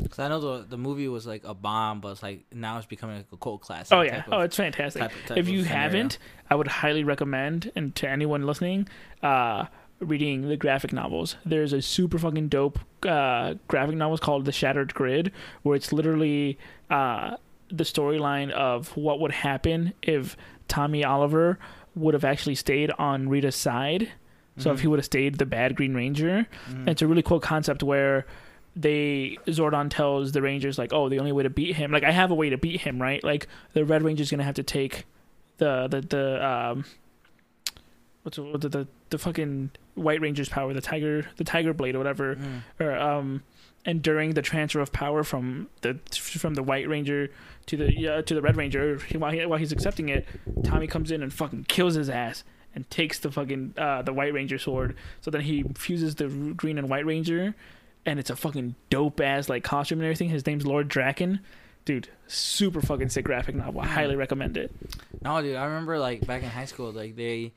A: Cause I know the the movie was like a bomb, but it's like now it's becoming like a cult classic.
B: oh yeah,
A: type of-
B: oh it's fantastic.
A: type- type
B: if you
A: scenario.
B: haven't, I would highly recommend and to anyone listening, uh, reading the graphic novels. There's a super fucking dope uh, graphic novel called The Shattered Grid, where it's literally uh, the storyline of what would happen if Tommy Oliver would have actually stayed on Rita's side. So if
A: Mhm.
B: he would have stayed the bad Green Ranger,
A: Mhm.
B: and it's a really cool concept where they Zordon tells the Rangers like, "Oh, the only way to beat him, like I have a way to beat him, right? Like the Red Ranger's gonna have to take the the the um what's the the, the fucking White Ranger's power, the Tiger the Tiger Blade or whatever,
A: Mhm.
B: or um and during the transfer of power from the from the White Ranger to the uh, to the Red Ranger, he, while, he, while he's accepting it, Tommy comes in and fucking kills his ass and takes the fucking uh, the White Ranger sword. So then he fuses the Green and White Ranger, and it's a fucking dope ass like costume and everything. His name's Lord Drakkon. Dude, super fucking sick graphic novel. I highly recommend it.
A: No, dude, I remember like back in high school, like they,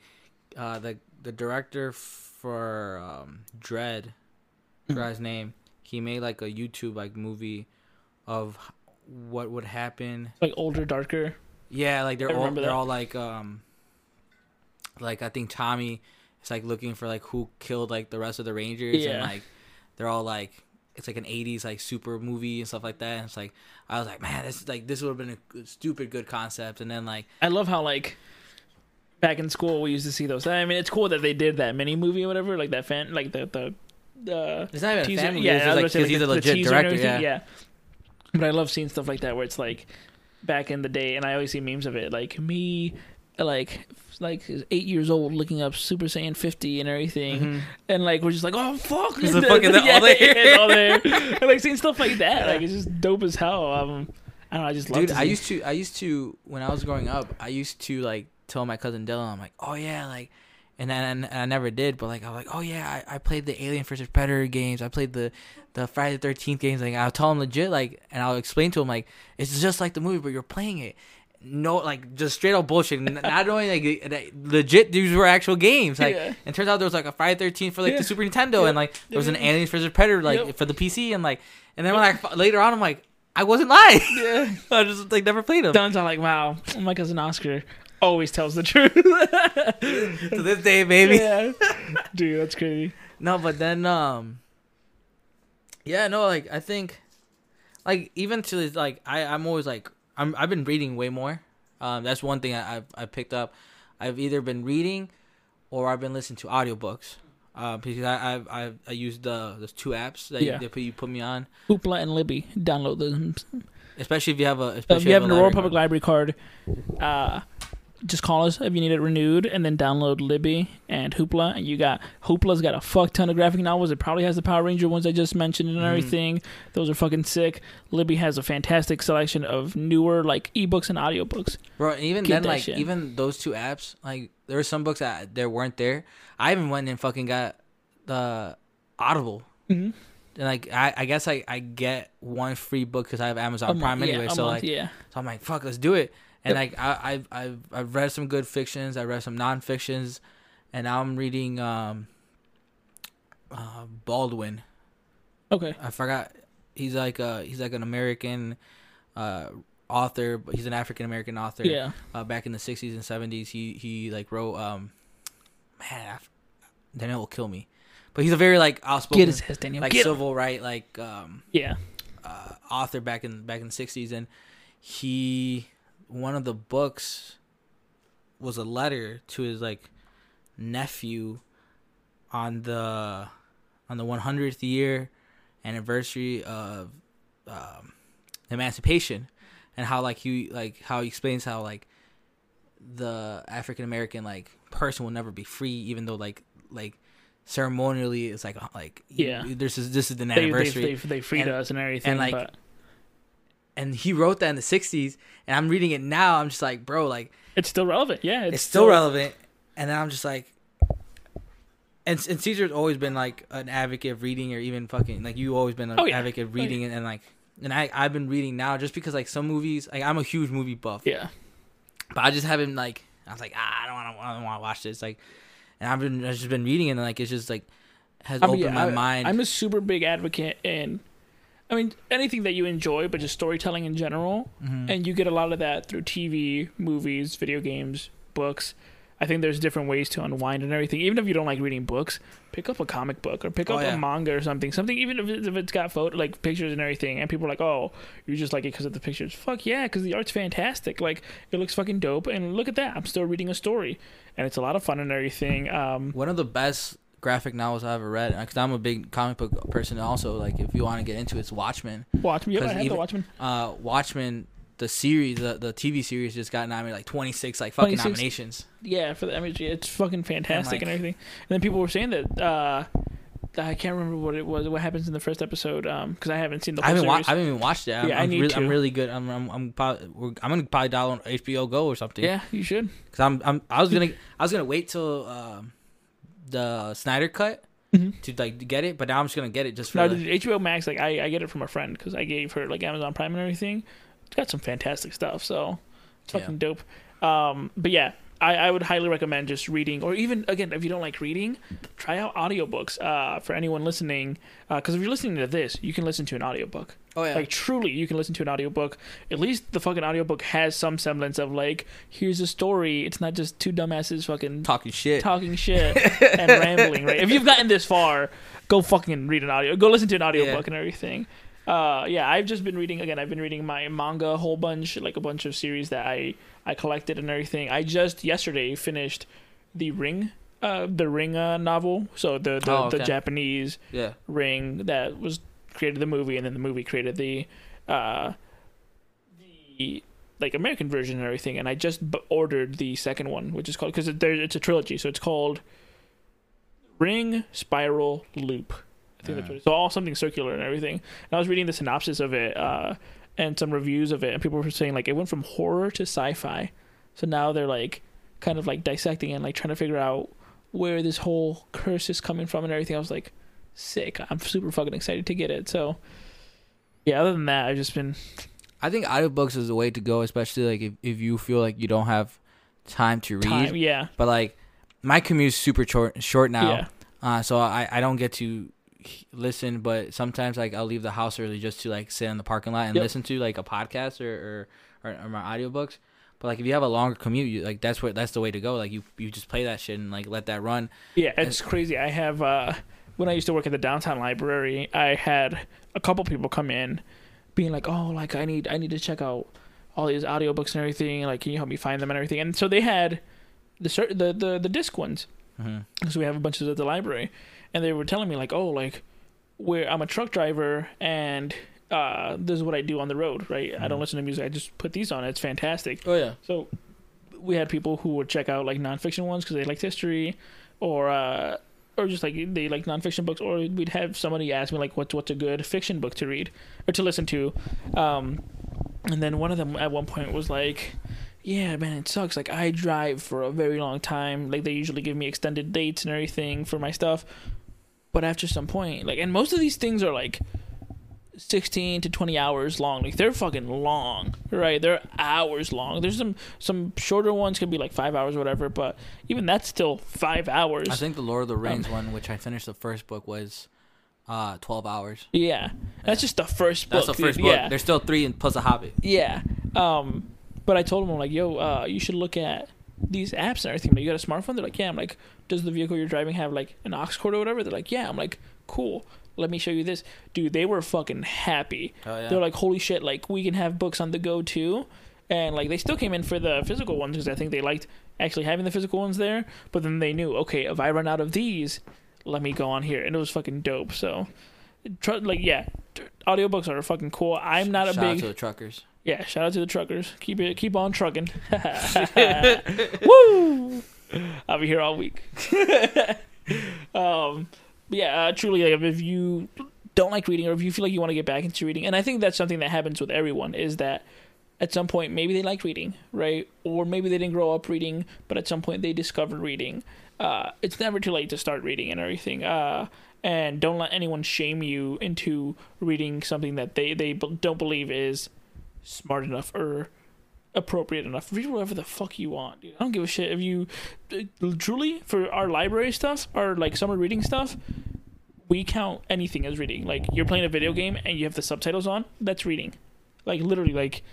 A: uh, the the director for um, Dredd,
B: Mm.
A: for his name, he made like a YouTube like movie of what would happen.
B: Like older, darker.
A: Yeah, like they're all they're
B: that.
A: all like um, like I think Tommy is like looking for like who killed like the rest of the Rangers
B: Yeah.
A: and like they're all like it's like an 80s like super movie and stuff like that and it's like i was like man this is like this would have been a stupid good concept and then like
B: I love how like back in school we used to see those. I mean, it's cool that they did that mini movie or whatever, like that fan, like the the the
A: it's not even a fan movie,
B: yeah,
A: it's
B: I
A: just,
B: was
A: like because he's
B: like,
A: a legit director
B: everything,
A: yeah.
B: But I love seeing stuff like that where it's like back in the day, and I always see memes of it, like me, like like eight years old looking up Super Saiyan 50 and everything,
A: Mhm.
B: and like we're just like, oh fuck,
A: It's the fucking- all
B: yeah,
A: there.
B: all there. and like seeing stuff like that, like it's just dope as hell. Um, I don't know, I just love.
A: dude i used to i used to when i was growing up i used to like tell my cousin dylan i'm like oh yeah like and then and I never did, but like I was like, oh yeah, I, I played the Alien vs Predator games. I played the the Friday the Thirteenth games. Like I'll tell him legit, like, and I'll explain to him like it's just like the movie, but you're playing it. no like just straight up bullshit. Not only like legit these were actual games. Like
B: Yeah.
A: and turns out there was like a Friday Thirteen for like
B: Yeah.
A: the Super Nintendo
B: Yep.
A: and like there was an Alien vs Predator like
B: Yep.
A: for the PC and like and then when I later on I'm like I wasn't lying.
B: Yeah.
A: I just like never played them.
B: Don's all like, wow, my cousin Oscar always tells the truth.
A: to this day, baby.
B: yeah. Dude, that's crazy.
A: No, but then um Yeah, no, like I think like even to like I, I'm always like I'm I've been reading way more. Um that's one thing I I've I picked up. I've either been reading or I've been listening to audiobooks. Uh, because I I've, I've I used the those two apps that
B: Yeah.
A: you, they put you put me on,
B: Hoopla and Libby. Download them.
A: especially if you have a
B: Uh,
A: especially
B: if you have
A: a
B: an Aurora Public Library card, uh, just call us if you need it renewed, and then download Libby and Hoopla. And you got Hoopla's got a fuck ton of graphic novels. It probably has the Power Ranger ones I just mentioned and
A: Mhm.
B: everything. Those are fucking sick. Libby has a fantastic selection of newer like ebooks and audiobooks.
A: Bro, and even
B: Get
A: then, like
B: shit.
A: even those two apps, like there were some books that there weren't there. I even went and fucking got the Audible,
B: Mm-hmm.
A: and like I, I guess I, I get one free book because I have Amazon Prime anyway.
B: yeah,
A: so
B: month,
A: like,
B: yeah,
A: so I'm like, fuck, let's do it. And
B: Yep.
A: like I, I've I've I've read some good fictions. I read some non-fictions, and now I'm reading um, uh, Baldwin.
B: okay,
A: I forgot. He's like uh he's like an American uh author, but he's an African American author
B: yeah,
A: uh, back in the 60s and 70s he he like wrote um man Daniel will kill me but he's a very like outspoken
B: get his ass, Daniel.
A: like
B: get him.
A: civil right like um
B: Yeah,
A: uh, author back in back in the 60s and he one of the books was a letter to his like nephew on the on the 100th year anniversary of um, emancipation and how like he like how he explains how like the African American like person will never be free even though like like ceremonially it's like uh, like
B: Yeah.
A: this is this is the
B: they, they,
A: anniversary
B: they, they freed
A: And-
B: us and everything,
A: like,
B: but
A: and he wrote that in the 60s and i'm reading it now i'm just like bro like
B: it's still relevant. Yeah,
A: it's, still, relevant. And then i'm just like and, and Cesar's always been like an advocate of reading or even fucking like you always been an
B: Oh, yeah.
A: advocate of reading and, and like and I, I've been reading now just because like some movies like I'm a huge movie buff.
B: Yeah,
A: but I just haven't like I was like ah, I don't want to I don't want to watch this like and I've been I've just been reading and like it's just like has
B: I mean,
A: opened
B: yeah,
A: my
B: I-
A: mind.
B: I'm a super big advocate in, I mean, anything that you enjoy, but just storytelling in general.
A: Mhm.
B: And you get a lot of that through TV, movies, video games, books. I think there's different ways to unwind and everything. Even if you don't like reading books, pick up a comic book or pick
A: Oh,
B: up
A: yeah.
B: a manga or something. Something even if it's, if it's got photo like pictures and everything, and people are like, "Oh, you just like it because of the pictures." Fuck yeah, because the art's fantastic. Like it looks fucking dope. And look at that, I'm still reading a story, and it's a lot of fun and everything. Um,
A: one of the best graphic novels I've ever read because I'm a big comic book person also like if you want to get into it, it's Watchmen
B: Watchmen. Yep, I have the Watchmen.
A: uh Watchmen the series the, the TV series just got nominated like 26 like fucking
B: 26.
A: nominations
B: Yeah, for the image, it's fucking fantastic and,
A: like-
B: everything. And then people were saying that uh, I can't remember what it was. What happens in the first episode? Um, because I haven't seen the
A: I
B: whole
A: haven't wa- I haven't even watched it I'm,
B: Yeah, I
A: I'm,
B: need
A: really,
B: to.
A: I'm really good I'm I'm I'm, probably, we're, I'm gonna probably dial on HBO Go or something
B: yeah, you should.
A: because I'm I'm I was gonna I was gonna wait till um the Snyder cut
B: Mhm.
A: to like get it but now I'm just gonna get it just for
B: No,
A: the,
B: HBO Max, like I, I get it from a friend because I gave her like Amazon Prime and everything. It's got some fantastic stuff, so it's
A: Yeah.
B: fucking dope. Um, but yeah, I, I would highly recommend just reading, or even again, if you don't like reading, try out audiobooks. Uh, for anyone listening, because if you're listening to this, you can listen to an audiobook.
A: Oh yeah
B: Like truly, you can listen to an audiobook. At least the fucking audiobook has some semblance of like, here's a story. It's not just two dumbasses fucking
A: talking shit
B: talking shit and rambling, right? If you've gotten this far, go fucking read an audio. Go listen to an audiobook
A: Yeah.
B: and everything. Uh, yeah, I've just been reading again. I've been reading my manga a whole bunch, like a bunch of series that I I collected and everything. I just yesterday finished the Ring, uh, the Ring uh, novel. So the the,
A: Oh,
B: the. Japanese
A: yeah
B: Ring that was created the movie, and then the movie created the uh, the like American version and everything. And I just b- ordered the second one, which is called because it, there it's a trilogy, so it's called Ring, Spiral, Loop. I think that's what it's so all something circular and everything. And I was reading the synopsis of it uh, and some reviews of it, and people were saying like it went from horror to sci-fi. So now they're like kind of like dissecting and like trying to figure out where this whole curse is coming from and everything. I was like, sick. I'm super fucking excited to get it. So yeah, other than that, I've just been
A: I think audiobooks is the way to go, especially like if, if you feel like you don't have time to read.
B: Time, yeah,
A: But like my commute's super short short now.
B: yeah,
A: Uh, so I, I don't get to listen, but sometimes like I'll leave the house early just to like sit in the parking lot and
B: Yep.
A: listen to like a podcast or or, or, or my audiobooks. But like if you have a longer commute, you, like that's what that's the way to go. Like you you just play that shit and like let that run.
B: yeah. It's crazy. I have uh, when I used to work at the downtown library, I had a couple people come in, being like, "Oh, like I need I need to check out all these audiobooks and everything. Like, can you help me find them and everything?" And so they had the the the, the disc ones.
A: Mm-hmm.
B: so we have a bunch of at the library and they were telling me like oh like where i'm a truck driver and uh this is what i do on the road right i don't
A: Mhm.
B: listen to music i just put these on it's fantastic
A: Oh yeah.
B: so we had people who would check out like nonfiction ones because they liked history or uh or just like they like nonfiction books or we'd have somebody ask me like what's what's a good fiction book to read or to listen to. Um and then one of them at one point was like yeah man it sucks. Like i drive for a very long time. Like they usually give me extended dates and everything for my stuff. But after some point like and most of these things are like 16 to 20 hours long like they're fucking long right they're hours long there's some some shorter ones could be like five hours or whatever but even that's still five hours
A: I think the Lord of the Rings one, which I finished the first book, was uh twelve hours.
B: yeah that's just the first book
A: That's the first
B: dude.
A: book.
B: yeah
A: There's still three and plus a Hobbit.
B: Yeah. Um, but I told them I'm like, yo, uh, you should look at these apps and everything. Like, you got a smartphone? They're like, yeah. I'm like, does the vehicle you're driving have like an aux cord or whatever? They're like, yeah. I'm like, cool. Let me show you this, dude. They were fucking happy.
A: Oh yeah.
B: They're like, holy shit! Like, we can have books on the go too. And like, they still came in for the physical ones because I think they liked actually having the physical ones there. But then they knew, okay, if I run out of these, let me go on here, and it was fucking dope. So, tr- like, yeah, t- audiobooks are fucking cool. I'm not a
A: Shout out
B: big
A: to the truckers.
B: yeah, shout out to the truckers. Keep it, keep on trucking. Woo! I'll be here all week. um, yeah, uh, truly, like, if you don't like reading or if you feel like you want to get back into reading, and I think that's something that happens with everyone, is that at some point maybe they like reading, right? Or maybe they didn't grow up reading, but at some point they discovered reading. Uh, it's never too late to start reading and everything. Uh, and don't let anyone shame you into reading something that they they don't believe is smart enough or appropriate enough. Read whatever the fuck you want, dude. I don't give a shit if you uh, truly for our library stuff, our like summer reading stuff. We count anything as reading. Like you're playing a video game and you have the subtitles on, that's reading. Like literally, like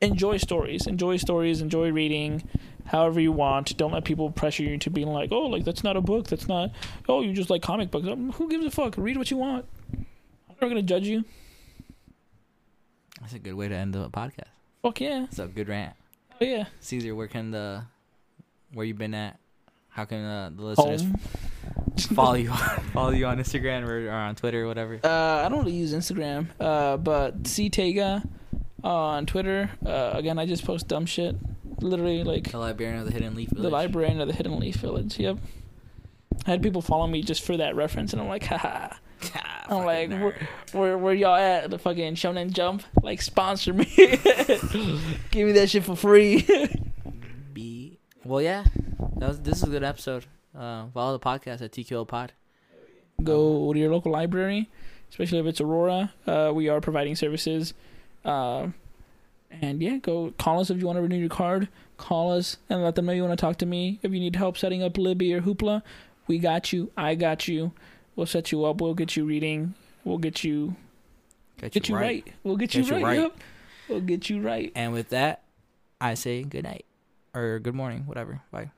B: enjoy stories, enjoy stories, enjoy reading, however you want. Don't let people pressure you into being like, oh, like that's not a book, that's not. Oh, you just like comic books. Um, Who gives a fuck? Read what you want. I'm not gonna judge you.
A: That's a good way to end the podcast.
B: Fuck yeah.
A: It's a good rant.
B: Oh yeah.
A: Cesar, where can the where you been at? How can uh, the listeners
B: Home.
A: follow you on follow you on Instagram or, or on Twitter or whatever?
B: Uh, I don't really use Instagram, uh, but C Tega on Twitter. Uh, again, I just post dumb shit. Literally, like
A: The Librarian of the Hidden Leaf Village.
B: the librarian of the Hidden Leaf Village. Yep. I had people follow me just for that reference, and I'm like, haha. I'm like, where, where, where y'all at? The fucking Shonen Jump, like sponsor me. Give me that shit for free.
A: B. Well, yeah. That was, this is a good episode. Uh, follow the podcast at TQL Pod.
B: Go to your local library, especially if it's Aurora. Uh, we are providing services. Uh, and yeah, go call us if you want to renew your card. Call us and let them know you want to talk to me. If you need help setting up Libby or Hoopla, we got you. I got you. We'll set you up. We'll get you reading. We'll get you
A: get you,
B: get you right. right. We'll get,
A: get you,
B: you,
A: right.
B: Yep. We'll get you right.
A: And with that, I say good night or good morning, whatever. Bye.